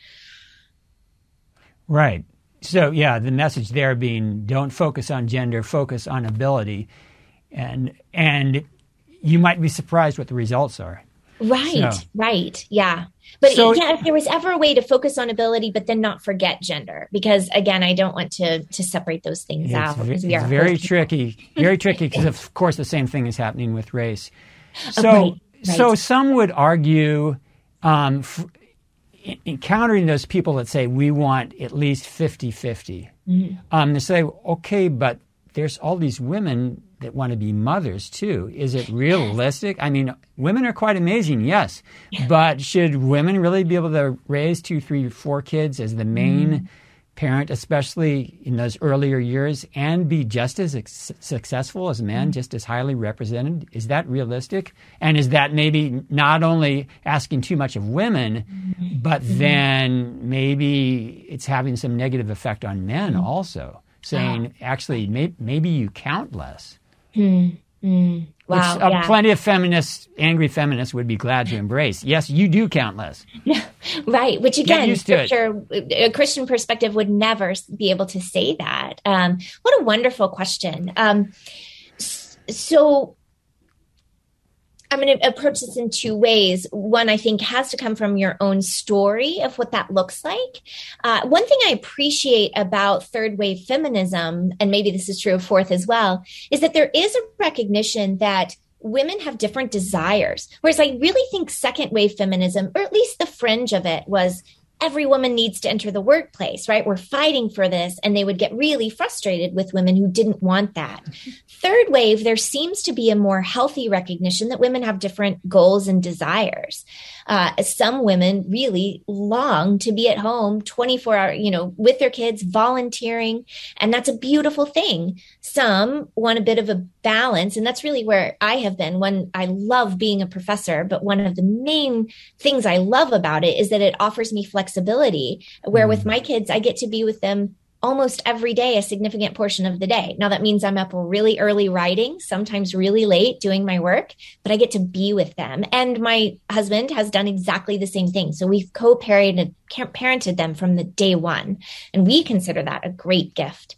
Right. So yeah, the message there being don't focus on gender, focus on ability, and and you might be surprised what the results are. Right, so, right, yeah. But so, yeah, if there was ever a way to focus on ability, but then not forget gender, because again, I don't want to to separate those things out. V- it's very tricky, very tricky, because of course the same thing is happening with race. So, right, right. so some would argue. Um, f- encountering those people that say we want at least 50 50 mm-hmm. um, they say okay but there's all these women that want to be mothers too. Is it realistic? I mean women are quite amazing yes. But should women really be able to raise two three four kids as the main mm-hmm parent, especially in those earlier years, and be just as ex- successful as men, mm-hmm. just as highly represented? Is that realistic? And is that maybe not only asking too much of women, mm-hmm. but mm-hmm. then maybe it's having some negative effect on men mm-hmm. also? Saying, actually, may- maybe you count less. Mm-hmm. Wow, Which, uh, yeah. plenty of feminists, angry feminists, would be glad to embrace. Yes, you do count less. right. Which again, scripture, a Christian perspective would never be able to say that. Um, what a wonderful question. Um, so I'm going to approach this in two ways. One, I think, has to come from your own story of what that looks like. Uh, one thing I appreciate about third wave feminism, and maybe this is true of fourth as well, is that there is a recognition that women have different desires. Whereas I really think second wave feminism, or at least the fringe of it, was every woman needs to enter the workplace, right? We're fighting for this. And they would get really frustrated with women who didn't want that. Third wave, there seems to be a more healthy recognition that women have different goals and desires. Uh, some women really long to be at home 24 hour, you know, with their kids, volunteering. And that's a beautiful thing. Some want a bit of a balance. And that's really where I have been. When I love being a professor, but one of the main things I love about it is that it offers me flexibility where mm. with my kids, I get to be with them almost every day a significant portion of the day. Now that means I'm up really early writing, sometimes really late doing my work, but I get to be with them. And my husband has done exactly the same thing. So we've co-parented parented them from the day one, and we consider that a great gift.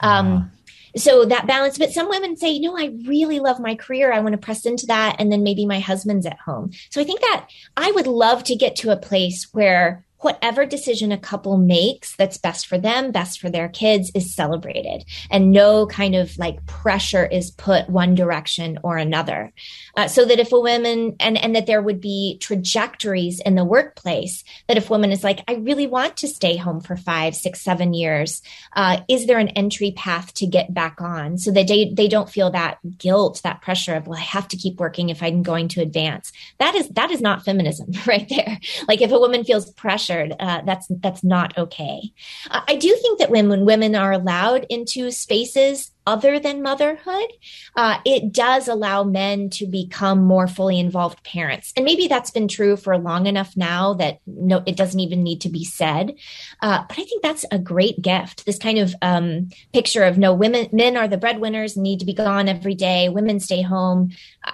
Um, so that balance but some women say no i really love my career i want to press into that and then maybe my husband's at home so i think that i would love to get to a place where whatever decision a couple makes that's best for them, best for their kids is celebrated and no kind of like pressure is put one direction or another. Uh, so that if a woman and, and that there would be trajectories in the workplace that if woman is like, I really want to stay home for five, six, seven years, uh, is there an entry path to get back on so that they, they don't feel that guilt, that pressure of, well, I have to keep working if I'm going to advance. That is, that is not feminism right there. Like if a woman feels pressured. Uh, that's that's not okay. Uh, I do think that when when women are allowed into spaces other than motherhood, uh, it does allow men to become more fully involved parents. And maybe that's been true for long enough now that no, it doesn't even need to be said. Uh, but I think that's a great gift. This kind of um, picture of no women, men are the breadwinners, need to be gone every day. Women stay home.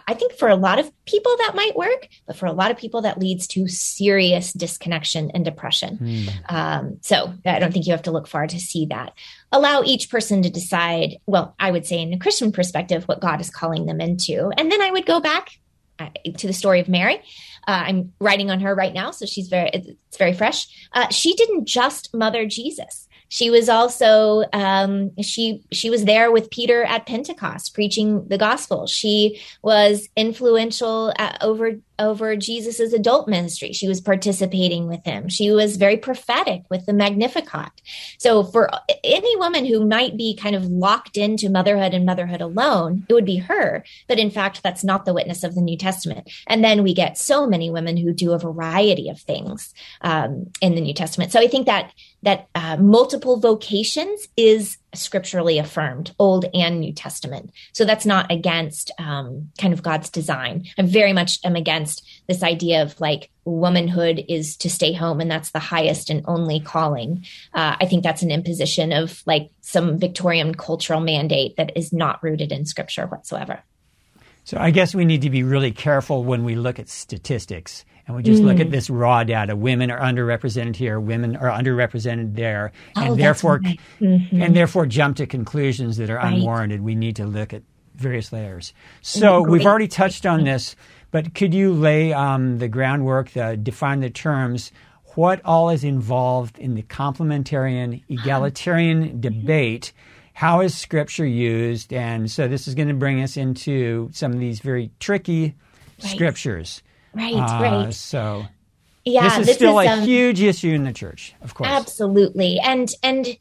I think for a lot of people that might work, but for a lot of people that leads to serious disconnection and depression. Mm. Um, so I don't think you have to look far to see that allow each person to decide, well, I would say in a Christian perspective, what God is calling them into. And then I would go back uh, to the story of Mary. Uh, I'm writing on her right now, so she's very it's very fresh. Uh, she didn't just mother Jesus. She was also um, she she was there with Peter at Pentecost preaching the gospel. She was influential at, over over Jesus's adult ministry. She was participating with him. She was very prophetic with the Magnificat. So for any woman who might be kind of locked into motherhood and motherhood alone, it would be her. But in fact, that's not the witness of the New Testament. And then we get so many women who do a variety of things um, in the New Testament. So I think that that uh, multiple vocations is scripturally affirmed, Old and New Testament. So that's not against um, kind of God's design. I very much am against this idea of like womanhood is to stay home and that's the highest and only calling. Uh, I think that's an imposition of like some Victorian cultural mandate that is not rooted in scripture whatsoever. So I guess we need to be really careful when we look at statistics and we just mm. look at mm. this raw data. Women are underrepresented here, women are underrepresented there, oh, and therefore right. mm-hmm. and therefore jump to conclusions that are right. unwarranted. We need to look at various layers. So we've already touched on this, but could you lay um, the groundwork, the, define the terms? What all is involved in the complementarian egalitarian debate? How is Scripture used? And so this is going to bring us into some of these very tricky right. scriptures. Right, uh, right. So yeah, this is this still is, a um, huge issue in the church, of course. Absolutely. And and it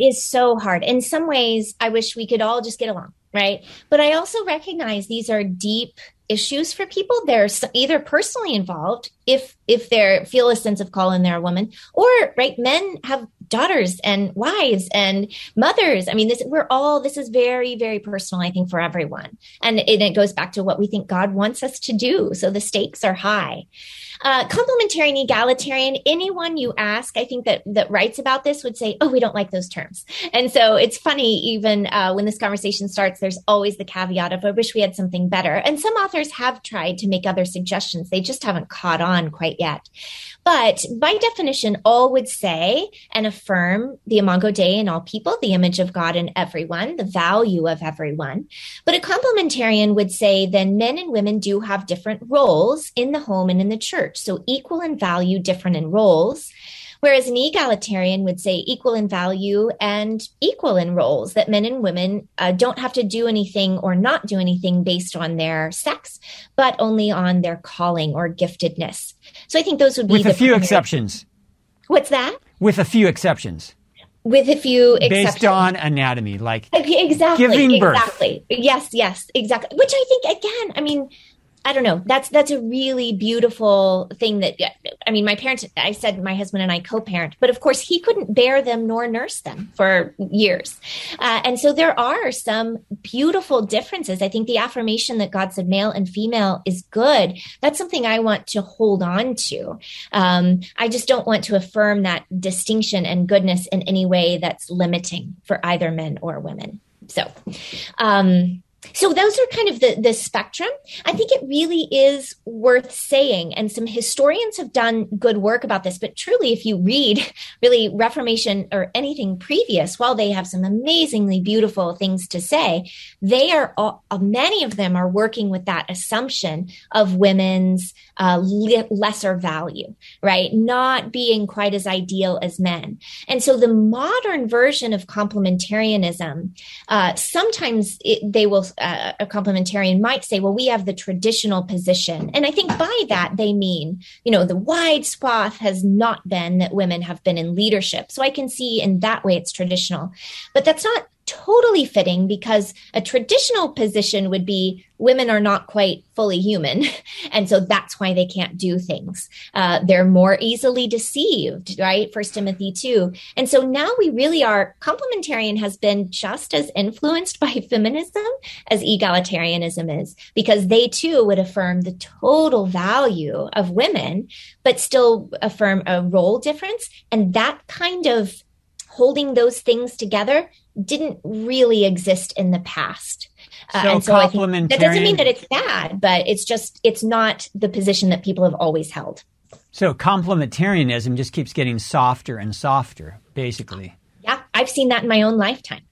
is so hard. In some ways, I wish we could all just get along, right? But I also recognize these are deep issues for people. They're either personally involved if if they feel a sense of call and they're a woman, or right, men have daughters and wives and mothers. I mean, this we're all this is very very personal. I think for everyone, and it, it goes back to what we think God wants us to do. So the stakes are high. Uh, complementarian, egalitarian, anyone you ask, I think that that writes about this would say, "Oh, we don't like those terms." And so it's funny, even uh, when this conversation starts, there's always the caveat of, "I wish we had something better." And some authors have tried to make other suggestions; they just haven't caught on quite yet. But by definition, all would say and affirm the Imago Dei in all people, the image of God in everyone, the value of everyone. But a complementarian would say then men and women do have different roles in the home and in the church. So equal in value, different in roles. Whereas an egalitarian would say equal in value and equal in roles, that men and women uh, don't have to do anything or not do anything based on their sex, but only on their calling or giftedness. So I think those would be with a few primary- exceptions. What's that? With a few exceptions. With a few Based on anatomy, like exactly, giving birth. exactly. Yes, yes, exactly. Which I think again, I mean, I don't know. That's that's a really beautiful thing that I mean, my parents I said my husband and I co-parent, but of course he couldn't bear them nor nurse them for years. Uh, and so there are some beautiful differences. I think the affirmation that God said male and female is good. That's something I want to hold on to. Um, I just don't want to affirm that distinction and goodness in any way that's limiting for either men or women. So, um, so those are kind of the the spectrum. I think it really is worth saying and some historians have done good work about this but truly if you read really reformation or anything previous while they have some amazingly beautiful things to say they are all, many of them are working with that assumption of women's uh, lesser value right not being quite as ideal as men and so the modern version of complementarianism uh, sometimes it, they will uh, a complementarian might say, well, we have the traditional position. And I think by that, they mean, you know, the wide swath has not been that women have been in leadership. So I can see in that way it's traditional. But that's not totally fitting because a traditional position would be women are not quite fully human. And so that's why they can't do things. Uh, they're more easily deceived, right? First Timothy 2. And so now we really are, complementarian has been just as influenced by feminism as egalitarianism is, because they too would affirm the total value of women, but still affirm a role difference. And that kind of holding those things together didn't really exist in the past. Uh, so and so I think that doesn't mean that it's bad, but it's just it's not the position that people have always held. So complementarianism just keeps getting softer and softer, basically. Yeah, I've seen that in my own lifetime.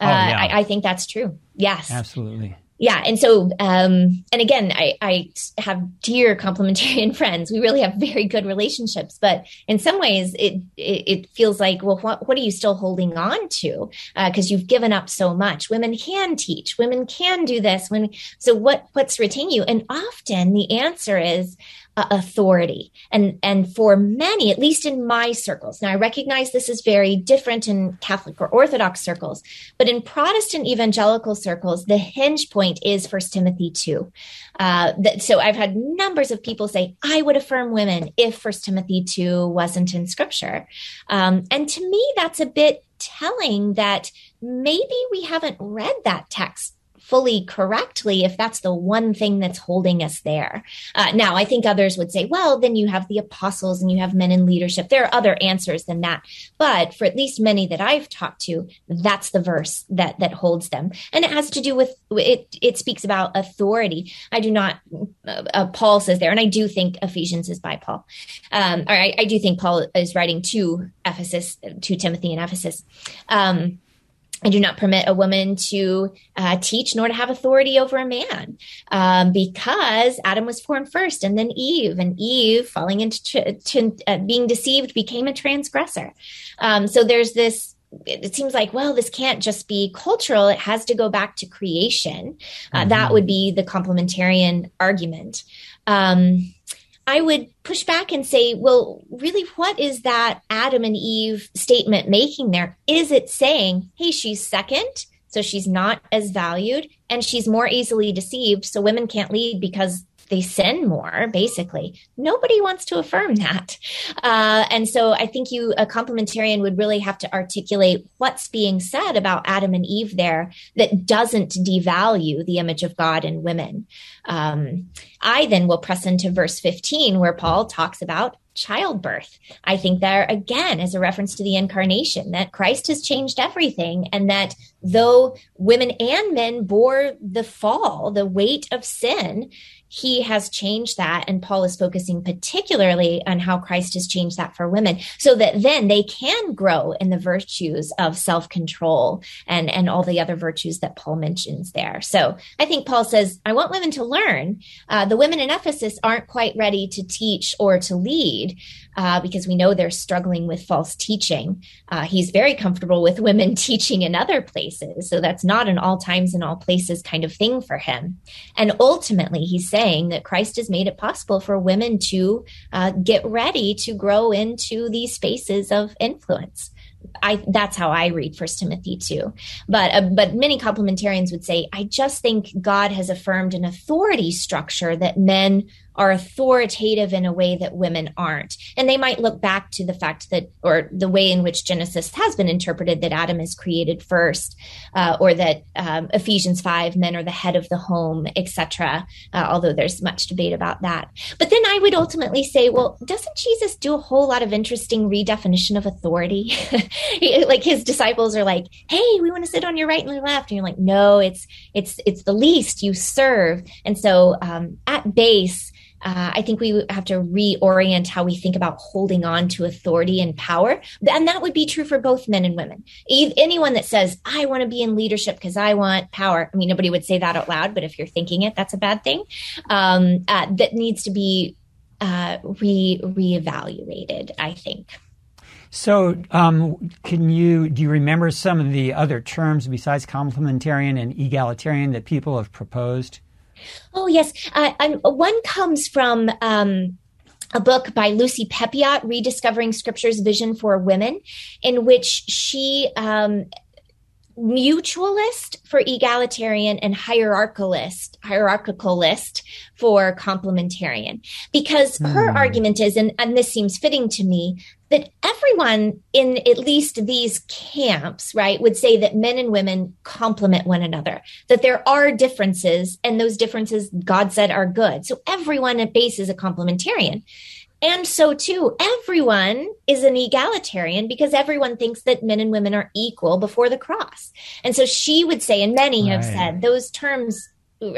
Oh, yeah. Uh, I, I think that's true. Yes, absolutely yeah and so um and again i i have dear complementarian friends. We really have very good relationships but in some ways it it, it feels like well what, what are you still holding on to? Because uh, you've given up so much. Women can teach. Women can do this. When so what what's retaining you? And often the answer is uh, authority. And, and for many, at least in my circles, now I recognize this is very different in Catholic or Orthodox circles, but in Protestant evangelical circles, the hinge point is First Timothy 2. Uh, that, so I've had numbers of people say, I would affirm women if First Timothy 2 wasn't in scripture. Um, and to me, that's a bit telling that maybe we haven't read that text fully correctly if that's the one thing that's holding us there. Uh, now, I think others would say, well, then you have the apostles and you have men in leadership. There are other answers than that. But for at least many that I've talked to, that's the verse that, that holds them. And it has to do with it, it speaks about authority. I do not, uh, uh Paul says there, and I do think Ephesians is by Paul. Um, or I, I, do think Paul is writing to Ephesus, to Timothy in Ephesus. Um, I do not permit a woman to uh, teach nor to have authority over a man um, because Adam was formed first and then Eve, and Eve, falling into to, uh, being deceived, became a transgressor. Um, so there's this it seems like well this can't just be cultural it has to go back to creation uh, mm-hmm. that would be the complementarian argument um, I would push back and say, well, really, what is that Adam and Eve statement making there? Is it saying, hey, she's second, so she's not as valued, and she's more easily deceived, so women can't lead because they sin more, basically. Nobody wants to affirm that. Uh, and so I think you, a complementarian, would really have to articulate what's being said about Adam and Eve there that doesn't devalue the image of God in women. Um, I then will press into verse 15, where Paul talks about childbirth. I think there again is a reference to the incarnation that Christ has changed everything and that though women and men bore the fall, the weight of sin, he has changed that. And Paul is focusing particularly on how Christ has changed that for women so that then they can grow in the virtues of self control and, and all the other virtues that Paul mentions there. So I think Paul says, I want women to learn. Uh, the women in Ephesus aren't quite ready to teach or to lead uh, because we know they're struggling with false teaching. Uh, he's very comfortable with women teaching in other places. So that's not an all times and all places kind of thing for him. And ultimately, he says, saying that Christ has made it possible for women to uh, get ready to grow into these spaces of influence. I that's how I read First Timothy two, but uh, but many complementarians would say I just think God has affirmed an authority structure that men are authoritative in a way that women aren't. And they might look back to the fact that, or the way in which Genesis has been interpreted that Adam is created first, uh, or that um, Ephesians 5, men are the head of the home, etc. Uh, although there's much debate about that. But then I would ultimately say, well, doesn't Jesus do a whole lot of interesting redefinition of authority? like his disciples are like, hey, we want to sit on your right and your left. And you're like, no, it's, it's, it's the least you serve. And so um, at base, uh, I think we have to reorient how we think about holding on to authority and power. And that would be true for both men and women. If anyone that says, I want to be in leadership because I want power, I mean, nobody would say that out loud, but if you're thinking it, that's a bad thing. Um, uh, that needs to be uh, re reevaluated, I think. So, um, can you do you remember some of the other terms besides complementarian and egalitarian that people have proposed? Oh, yes. Uh, one comes from um, a book by Lucy Peppiatt, Rediscovering Scripture's Vision for Women, in which she um, mutualist for egalitarian and hierarchicalist hierarchicalist for complementarian because mm. her hmm. argument is and, and this seems fitting to me that everyone in at least these camps, right, would say that men and women complement one another, that there are differences and those differences God said are good. So everyone at base is a complementarian. And so too, everyone is an egalitarian because everyone thinks that men and women are equal before the cross. And so she would say, and many right. have said those terms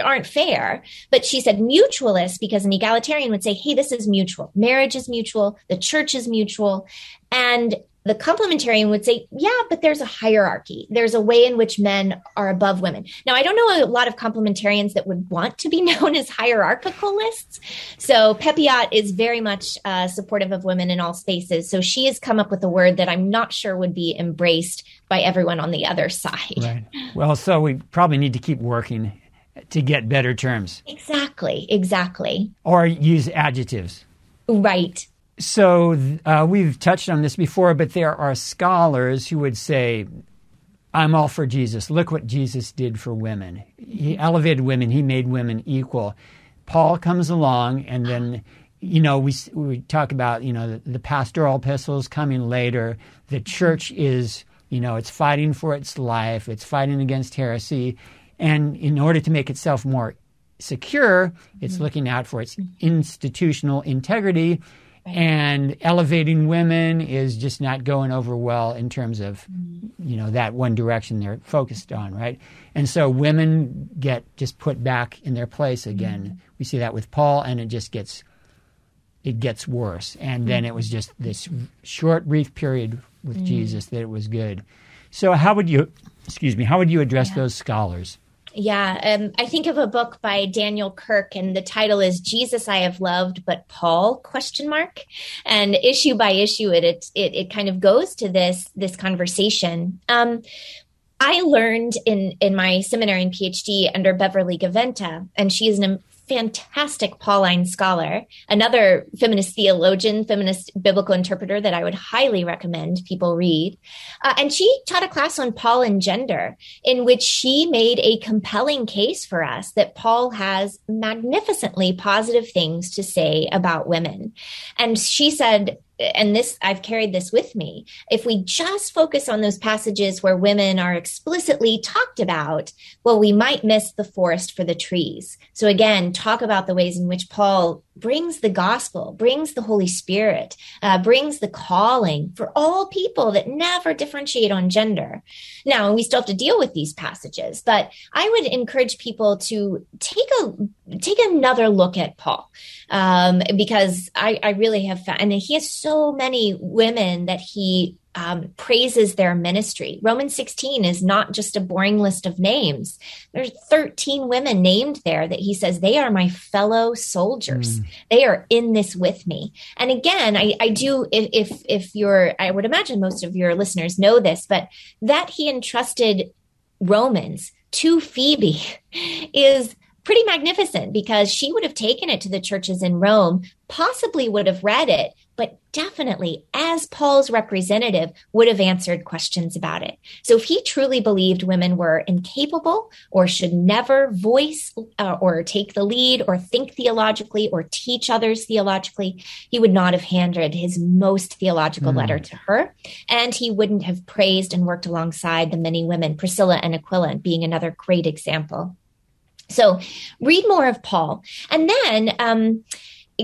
aren't fair. But she said mutualist because an egalitarian would say, hey, this is mutual. Marriage is mutual. The church is mutual. And the complementarian would say, yeah, but there's a hierarchy. There's a way in which men are above women. Now, I don't know a lot of complementarians that would want to be known as hierarchicalists. So Peppiatt is very much uh, supportive of women in all spaces. So she has come up with a word that I'm not sure would be embraced by everyone on the other side. Right. Well, so we probably need to keep working to get better terms. Exactly, exactly. Or use adjectives. Right. So uh, we've touched on this before, but there are scholars who would say, I'm all for Jesus. Look what Jesus did for women. He elevated women, he made women equal. Paul comes along, and then, you know, we, we talk about, you know, the, the pastoral epistles coming later. The church is, you know, it's fighting for its life, it's fighting against heresy. And in order to make itself more secure, it's mm-hmm. looking out for its institutional integrity. Right. And elevating women is just not going over well in terms of, mm-hmm. you know, that one direction they're focused on, right? And so women get just put back in their place again. Mm-hmm. We see that with Paul, and it just gets it gets worse. And then it was just this short, brief period with mm-hmm. Jesus that it was good. So how would you, excuse me, how would you address yeah. those scholars? Yeah, um, I think of a book by Daniel Kirk, and the title is "Jesus I Have Loved, but Paul?" question mark. And issue by issue, it it it, it kind of goes to this this conversation. Um, I learned in in my seminary and PhD under Beverly Gaventa, and she is an fantastic Pauline scholar, another feminist theologian, feminist biblical interpreter that I would highly recommend people read. Uh, and she taught a class on Paul and gender, in which she made a compelling case for us that Paul has magnificently positive things to say about women. And she said, and this I've carried this with me. If we just focus on those passages where women are explicitly talked about, well, we might miss the forest for the trees. So again, talk about the ways in which Paul brings the gospel, brings the Holy Spirit, uh, brings the calling for all people that never differentiate on gender. Now, we still have to deal with these passages, but I would encourage people to take a take another look at Paul um, because I, I really have found, and he has so many women that he um, praises their ministry. Romans 16 is not just a boring list of names. There's 13 women named there that he says they are my fellow soldiers. Mm. They are in this with me. And again, I, I do, if, if, if you're, I would imagine most of your listeners know this, but that he entrusted Romans to Phoebe is pretty magnificent because she would have taken it to the churches in Rome, possibly would have read it, but definitely, as Paul's representative, would have answered questions about it. So if he truly believed women were incapable or should never voice uh, or take the lead or think theologically or teach others theologically, he would not have handed his most theological mm. letter to her. And he wouldn't have praised and worked alongside the many women, Priscilla and Aquila being another great example. So read more of Paul. And then, um,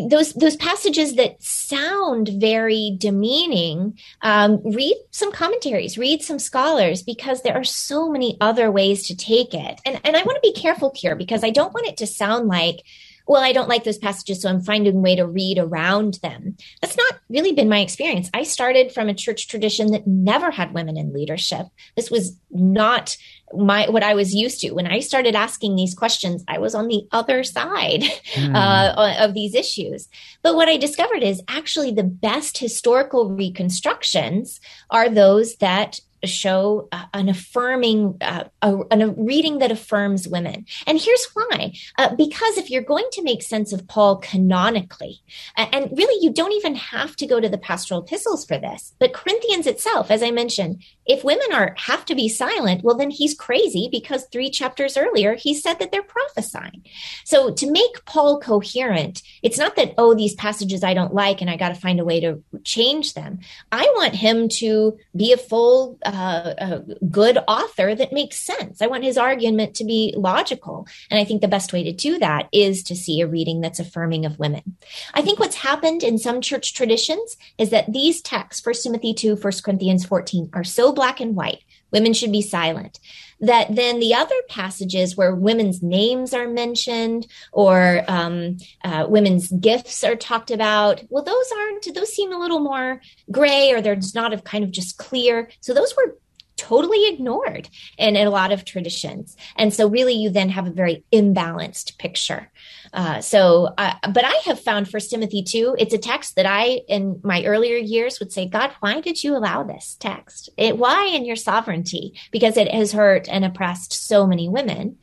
those those passages that sound very demeaning um, read some commentaries read some scholars because there are so many other ways to take it and and i want to be careful here because i don't want it to sound like well, I don't like those passages, so I'm finding a way to read around them. That's not really been my experience. I started from a church tradition that never had women in leadership. This was not my what I was used to. When I started asking these questions, I was on the other side mm. uh, of these issues. But what I discovered is actually the best historical reconstructions are those that show uh, an affirming uh, a, a, reading that affirms women and here's why uh, because if you're going to make sense of paul canonically and really you don't even have to go to the pastoral epistles for this but corinthians itself as i mentioned if women are have to be silent well then he's crazy because three chapters earlier he said that they're prophesying so to make paul coherent it's not that oh these passages i don't like and i got to find a way to change them i want him to be a full uh, a good author that makes sense. I want his argument to be logical. And I think the best way to do that is to see a reading that's affirming of women. I think what's happened in some church traditions is that these texts, 1 Timothy 2, 1 Corinthians 14, are so black and white. Women should be silent. That then the other passages where women's names are mentioned or um, uh, women's gifts are talked about, well, those aren't, those seem a little more gray or they're not of kind of just clear. So those were totally ignored in, in, a lot of traditions. And so, really, you then have a very imbalanced picture. Uh, so, uh, but I have found First Timothy 2, it's a text that I, in my earlier years, would say, God, why did you allow this text? It, why in your sovereignty? Because it has hurt and oppressed so many women.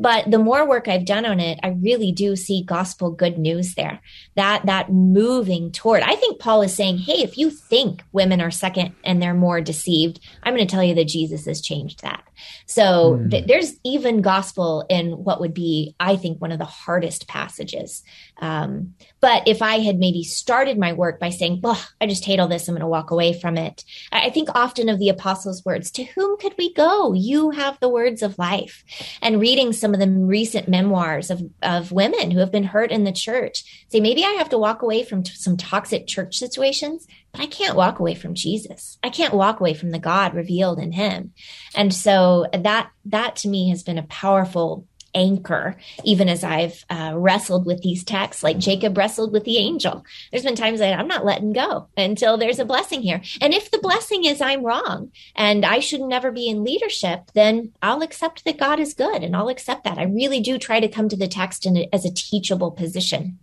But the more work I've done on it, I really do see gospel good news there. That that moving toward. I think Paul is saying, "Hey, if you think women are second and they're more deceived, I'm going to tell you that Jesus has changed that." So mm. th- there's even gospel in what would be, I think, one of the hardest passages. Um, but if I had maybe started my work by saying, well, I just hate all this, I'm going to walk away from it. I, I think often of the apostles' words, to whom could we go? You have the words of life. And reading some of the recent memoirs of, of women who have been hurt in the church, say, maybe I have to walk away from t- some toxic church situations but I can't walk away from Jesus. I can't walk away from the God revealed in him. And so that, that to me has been a powerful anchor, even as I've uh, wrestled with these texts, like Jacob wrestled with the angel. There's been times that I'm not letting go until there's a blessing here. And if the blessing is I'm wrong and I should never be in leadership, then I'll accept that God is good and I'll accept that. I really do try to come to the text in a, as a teachable position.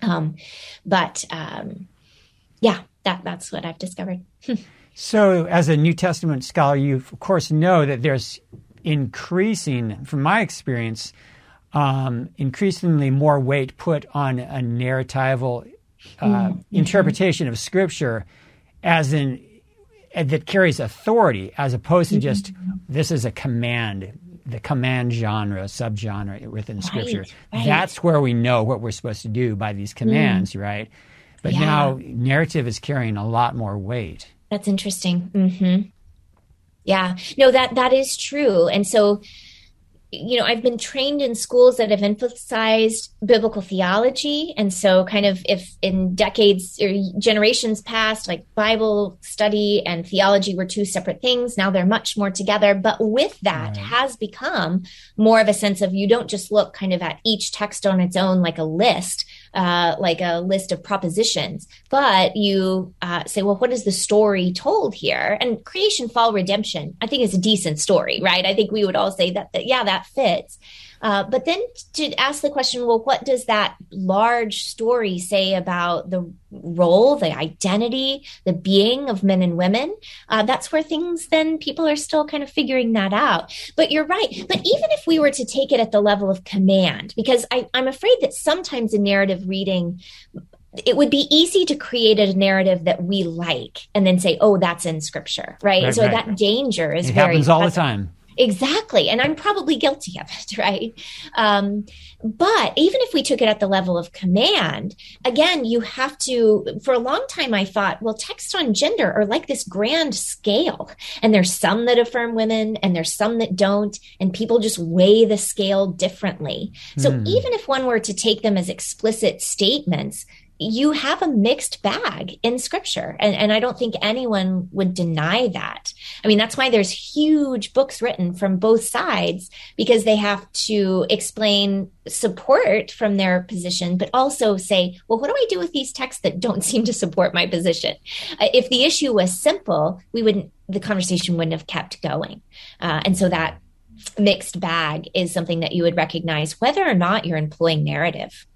Um, but um, yeah, that that's what I've discovered. so, as a New Testament scholar, you of course know that there's increasing, from my experience, um, increasingly more weight put on a narratival uh, mm-hmm. interpretation of Scripture, as in uh, that carries authority, as opposed to just mm-hmm. this is a command the command genre, subgenre within right, Scripture. Right. That's where we know what we're supposed to do by these commands, mm. right? But yeah. now narrative is carrying a lot more weight. That's interesting. Mm-hmm. Yeah, no, that that is true. And so, you know, I've been trained in schools that have emphasized biblical theology, and so kind of if in decades or generations past, like Bible study and theology were two separate things, now they're much more together. But with that right. has become more of a sense of you don't just look kind of at each text on its own like a list uh, like a list of propositions, but you uh, say, well, what is the story told here? And creation, fall, redemption, I think is a decent story, right? I think we would all say that, that yeah, that fits. Uh, but then to ask the question, well, what does that large story say about the role, the identity, the being of men and women? Uh, that's where things then people are still kind of figuring that out. But you're right. But even if we were to take it at the level of command, because I, I'm afraid that sometimes in narrative reading, it would be easy to create a narrative that we like and then say, oh, that's in scripture, right? right so right. that danger is it very happens all present. the time. Exactly. And I'm probably guilty of it, right? Um, but even if we took it at the level of command, again, you have to, for a long time, I thought, well, texts on gender are like this grand scale. And there's some that affirm women and there's some that don't. And people just weigh the scale differently. So mm. even if one were to take them as explicit statements, you have a mixed bag in scripture. And, and I don't think anyone would deny that. I mean, that's why there's huge books written from both sides because they have to explain support from their position, but also say, well, what do I do with these texts that don't seem to support my position? Uh, if the issue was simple, we wouldn't, the conversation wouldn't have kept going. Uh, and so that mixed bag is something that you would recognize whether or not you're employing narrative.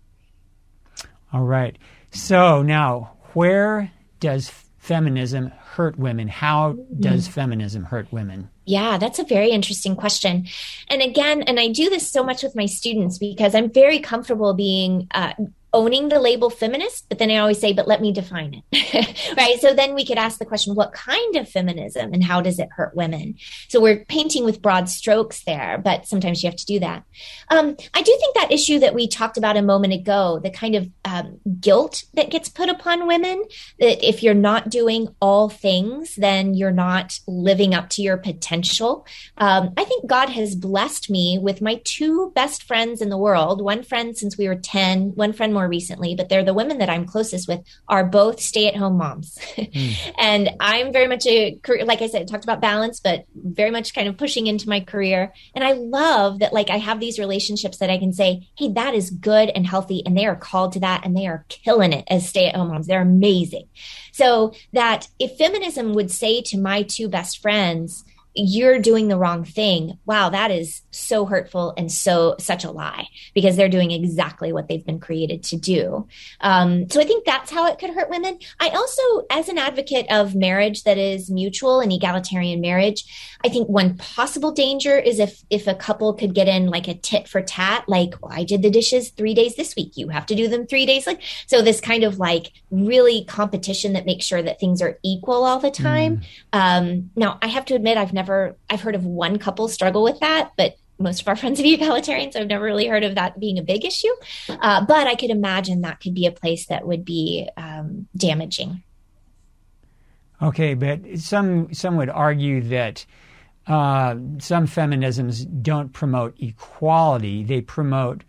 All right. So now, where does feminism hurt women? How does mm. feminism hurt women? Yeah, that's a very interesting question. And again, and I do this so much with my students because I'm very comfortable being uh, owning the label feminist, but then I always say, but let me define it. right. So then we could ask the question, what kind of feminism and how does it hurt women? So we're painting with broad strokes there, but sometimes you have to do that. Um, I do think that issue that we talked about a moment ago, the kind of um, guilt that gets put upon women, that if you're not doing all things, then you're not living up to your potential. Um, I think God has blessed me with my two best friends in the world, one friend since we were 10, one friend more more recently, but they're the women that I'm closest with are both stay at home moms. mm. And I'm very much a, career, like I said, talked about balance, but very much kind of pushing into my career. And I love that, like, I have these relationships that I can say, hey, that is good and healthy. And they are called to that and they are killing it as stay at home moms. They're amazing. So that if feminism would say to my two best friends, you're doing the wrong thing. Wow, that is so hurtful and so such a lie because they're doing exactly what they've been created to do. Um, so I think that's how it could hurt women. I also, as an advocate of marriage that is mutual and egalitarian marriage, I think one possible danger is if if a couple could get in like a tit for tat, like well, I did the dishes three days this week, you have to do them three days. Like so, this kind of like really competition that makes sure that things are equal all the time. Mm. Um, now, I have to admit, I've never I've heard of one couple struggle with that, but most of our friends are egalitarians. I've never really heard of that being a big issue, uh, but I could imagine that could be a place that would be um, damaging. Okay, but some some would argue that uh, some feminisms don't promote equality, they promote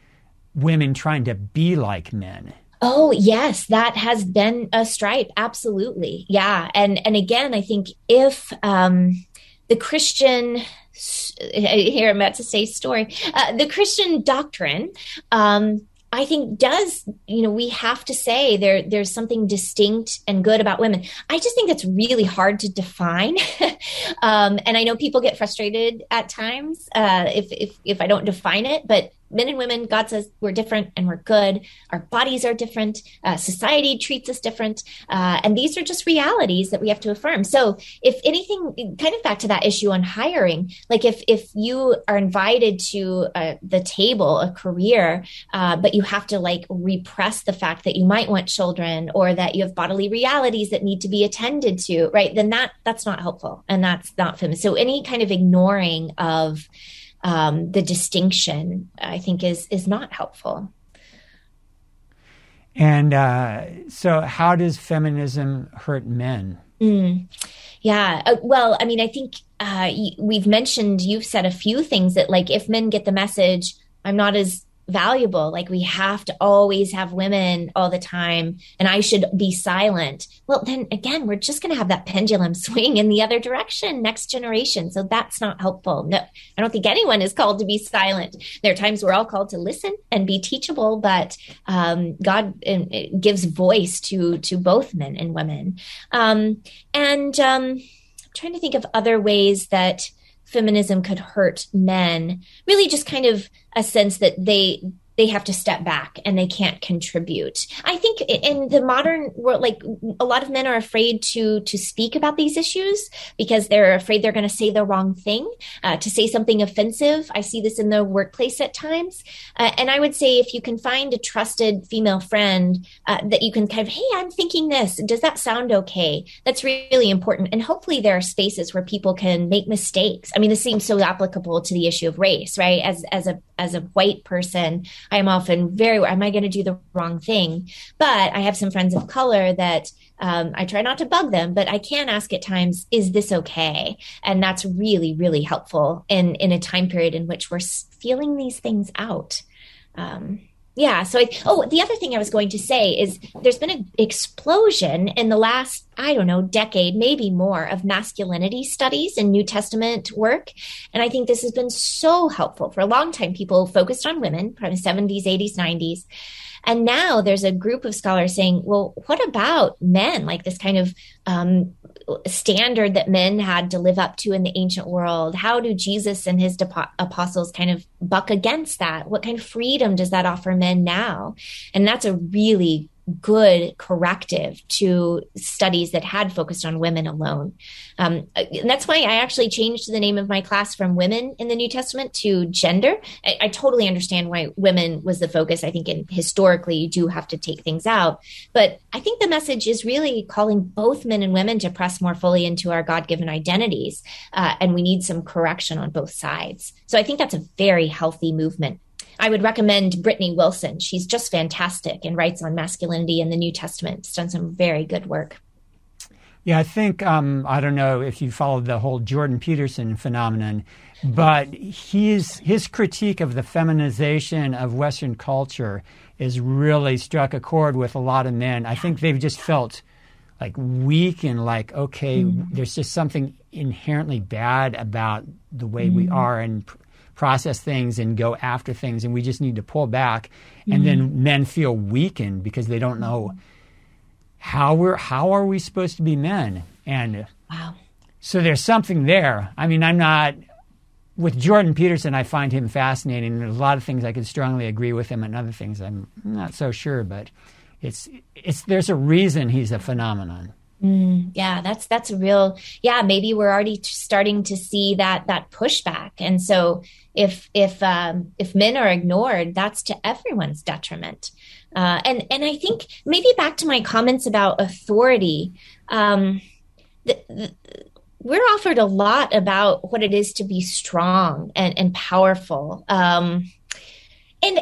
women trying to be like men. Oh, yes, that has been a stripe. Absolutely. Yeah. And, and again, I think if, um, the Christian, here I'm about to say story, uh, the Christian doctrine, um, I think does, you know, we have to say there there's something distinct and good about women. I just think that's really hard to define. um, and I know people get frustrated at times uh, if, if if I don't define it, but men and women, God says we're different and we're good. Our bodies are different. Uh, society treats us different. Uh, and these are just realities that we have to affirm. So if anything, kind of back to that issue on hiring, like if, if you are invited to uh, the table, a career, uh, but you have to like repress the fact that you might want children or that you have bodily realities that need to be attended to, right? Then that, that's not helpful and that's not feminist. So any kind of ignoring of, um, the distinction, I think, is is not helpful. And uh, so, how does feminism hurt men? Mm. Yeah. Uh, well, I mean, I think uh, we've mentioned, you've said a few things that, like, if men get the message, I'm not as valuable. Like we have to always have women all the time and I should be silent. Well, then again, we're just going to have that pendulum swing in the other direction next generation. So that's not helpful. No, I don't think anyone is called to be silent. There are times we're all called to listen and be teachable, but um, God uh, gives voice to, to both men and women. Um, and um, I'm trying to think of other ways that feminism could hurt men, really just kind of a sense that they they have to step back and they can't contribute. I think in the modern world, like a lot of men are afraid to to speak about these issues because they're afraid they're going to say the wrong thing, uh, to say something offensive. I see this in the workplace at times, uh, and I would say if you can find a trusted female friend uh, that you can kind of, hey, I'm thinking this. Does that sound okay? That's really important, and hopefully there are spaces where people can make mistakes. I mean, this seems so applicable to the issue of race, right? As as a as a white person, I am often very, am I going to do the wrong thing? But I have some friends of color that um, I try not to bug them, but I can ask at times, is this okay? And that's really, really helpful in, in a time period in which we're feeling these things out. Um, yeah. So, I, oh, the other thing I was going to say is there's been an explosion in the last, I don't know, decade, maybe more, of masculinity studies and New Testament work. And I think this has been so helpful. For a long time, people focused on women from the 70s, 80s, 90s. And now there's a group of scholars saying, well, what about men? Like this kind of um, standard that men had to live up to in the ancient world? How do Jesus and his apostles kind of buck against that? What kind of freedom does that offer men now? And that's a really good corrective to studies that had focused on women alone. Um, that's why I actually changed the name of my class from women in the New Testament to gender. I, I totally understand why women was the focus. I think in, historically you do have to take things out, but I think the message is really calling both men and women to press more fully into our God given identities. Uh, and we need some correction on both sides. So I think that's a very healthy movement. I would recommend Brittany Wilson. She's just fantastic and writes on masculinity in the New Testament. She's done some very good work. Yeah, I think um, I don't know if you followed the whole Jordan Peterson phenomenon, but his his critique of the feminization of Western culture is really struck a chord with a lot of men. I think they've just felt like weak and like okay, mm-hmm. there's just something inherently bad about the way mm-hmm. we are and process things and go after things, and we just need to pull back. Mm-hmm. And then men feel weakened because they don't know how we're how are we supposed to be men. And wow. so there's something there. I mean, I'm not with Jordan Peterson. I find him fascinating. There's a lot of things I could strongly agree with him, and other things I'm not so sure. But it's it's there's a reason he's a phenomenon. Mm, yeah, that's that's real. Yeah, maybe we're already starting to see that that pushback, and so if if um, if men are ignored, that's to everyone's detriment. Uh, and and I think maybe back to my comments about authority. Um, the, the, we're offered a lot about what it is to be strong and, and powerful. Um, and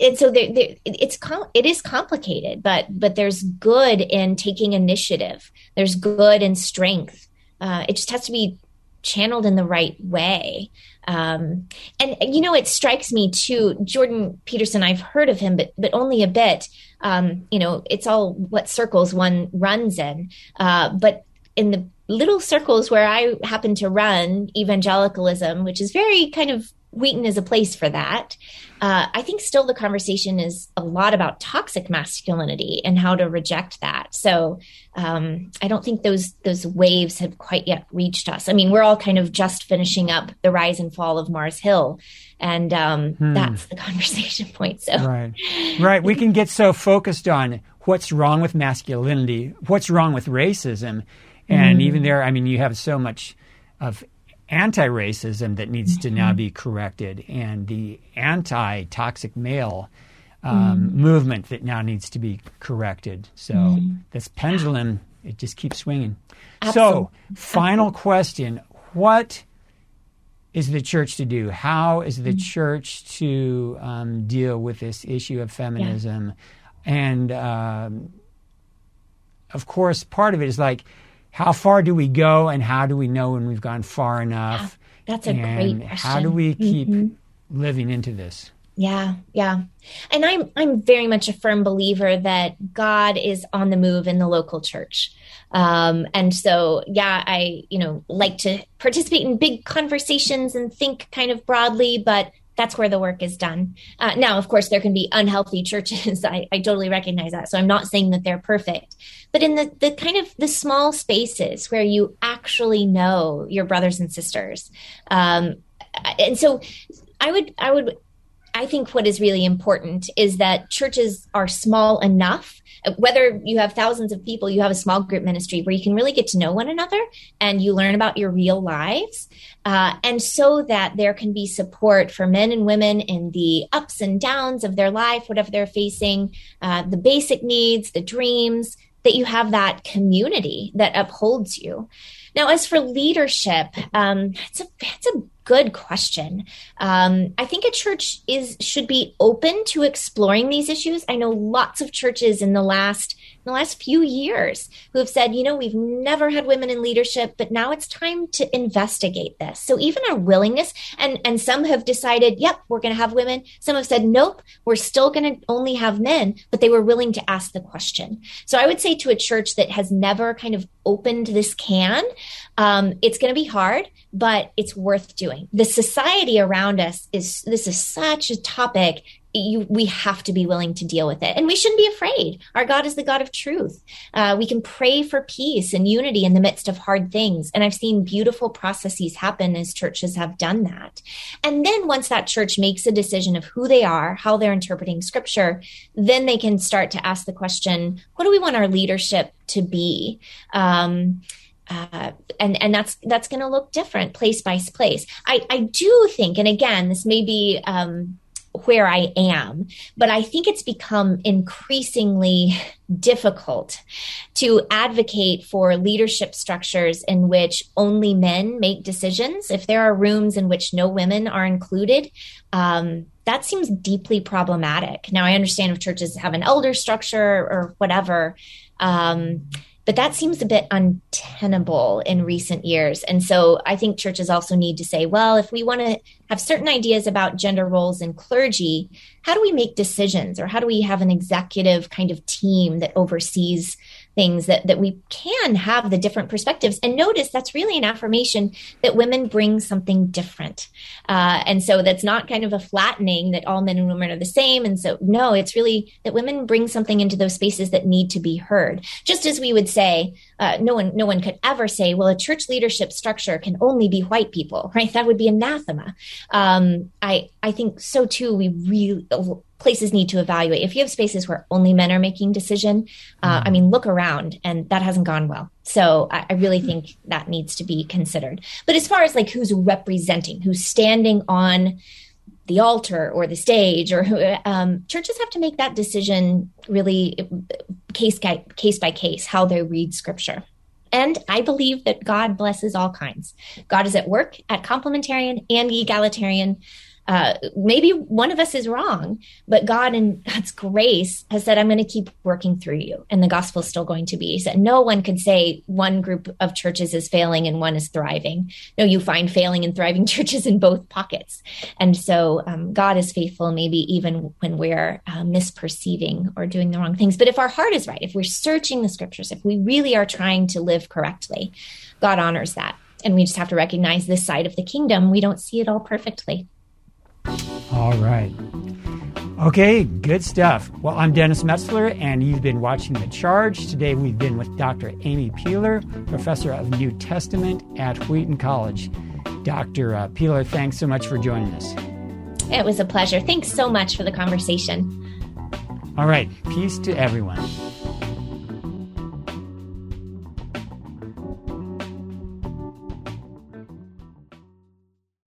and so there, there, it's it is complicated, but but there's good in taking initiative. There's good in strength. Uh, it just has to be channeled in the right way. Um, and you know, it strikes me too. Jordan Peterson, I've heard of him, but but only a bit. Um, you know, it's all what circles one runs in. Uh, but in the little circles where I happen to run, evangelicalism, which is very kind of Wheaton is a place for that. Uh, I think still the conversation is a lot about toxic masculinity and how to reject that. So um, I don't think those those waves have quite yet reached us. I mean, we're all kind of just finishing up the rise and fall of Mars Hill, and um, hmm. that's the conversation point. So right, right, we can get so focused on what's wrong with masculinity, what's wrong with racism, and mm. even there, I mean, you have so much of anti racism that needs mm-hmm. to now mm-hmm. be corrected and the anti toxic male um, mm. movement that now needs to be corrected. So mm. this pendulum, it just keeps swinging. Absolutely. So, final Absolutely. question What is the church to do? How is the mm. church to um, deal with this issue of feminism? Yeah. And um, of course, part of it is like, how far do we go and how do we know when we've gone far enough? Yeah, that's a great question. How do we keep mm-hmm. living into this? Yeah, yeah. And I'm I'm very much a firm believer that God is on the move in the local church. Um, and so yeah, I, you know, like to participate in big conversations and think kind of broadly, but that's where the work is done. Uh, now, of course, there can be unhealthy churches. I, I totally recognize that. So I'm not saying that they're perfect, but in the, the kind of the small spaces where you actually know your brothers and sisters. Um, and so I would, I would, I think what is really important is that churches are small enough whether you have thousands of people, you have a small group ministry where you can really get to know one another and you learn about your real lives. Uh, and so that there can be support for men and women in the ups and downs of their life, whatever they're facing, uh, the basic needs, the dreams, that you have that community that upholds you. Now, as for leadership, um, it's a it's a good question. Um, I think a church is should be open to exploring these issues. I know lots of churches in the last in the last few years who have said, you know, we've never had women in leadership, but now it's time to investigate this. So even a willingness, and and some have decided, yep, we're going to have women. Some have said, nope, we're still going to only have men, but they were willing to ask the question. So I would say to a church that has never kind of opened this can, um, it's going to be hard, but it's worth doing. The society around us is this is such a topic you, we have to be willing to deal with it. And we shouldn't be afraid. Our God is the God of truth. Uh, we can pray for peace and unity in the midst of hard things. And I've seen beautiful processes happen as churches have done that. And then once that church makes a decision of who they are, how they're interpreting scripture, then they can start to ask the question, what do we want our leadership to be? Um, uh, and and that's that's going to look different place by place. I I do think, and again, this may be um, where I am. But I think it's become increasingly difficult to advocate for leadership structures in which only men make decisions. If there are rooms in which no women are included, um, that seems deeply problematic. Now, I understand if churches have an elder structure or whatever. Um, but that seems a bit untenable in recent years. And so I think churches also need to say, well, if we want to have certain ideas about gender roles in clergy, how do we make decisions or how do we have an executive kind of team that oversees things that, that we can have the different perspectives. And notice that's really an affirmation that women bring something different. Uh, and so that's not kind of a flattening that all men and women are the same. And so no it's really that women bring something into those spaces that need to be heard. Just as we would say uh, no one no one could ever say well a church leadership structure can only be white people right? That would be anathema. Um, i i think so too we really places need to evaluate. If you have spaces where only men are making decision, uh, I mm. mean, look around, and that hasn't gone well. So I, I, really think that needs to be considered. But as far as like who's representing, who's standing on the altar or the stage, or who, um, churches have to make that decision really case by case by case how they read scripture. And I believe that God blesses all kinds. God is at work at complementarian and egalitarian uh, maybe one of us is wrong, but God in God's grace has said, I'm going to keep working through you. And the gospel is still going to be. He said, no one could say one group of churches is failing and one is thriving. No, you find failing and thriving churches in both pockets. And so um, God is faithful, maybe even when we're uh, misperceiving or doing the wrong things. But if our heart is right, if we're searching the scriptures, if we really are trying to live correctly, God honors that. And we just have to recognize this side of the kingdom. We don't see it all perfectly. All right. Okay, good stuff. Well, I'm Dennis Metzler, and you've been watching The Charge. Today we've been with Dr. Amy Peeler, professor of New Testament at Wheaton College. Dr. Uh, Peeler, thanks so much for joining us. It was a pleasure. Thanks so much for the conversation. All right, peace to everyone.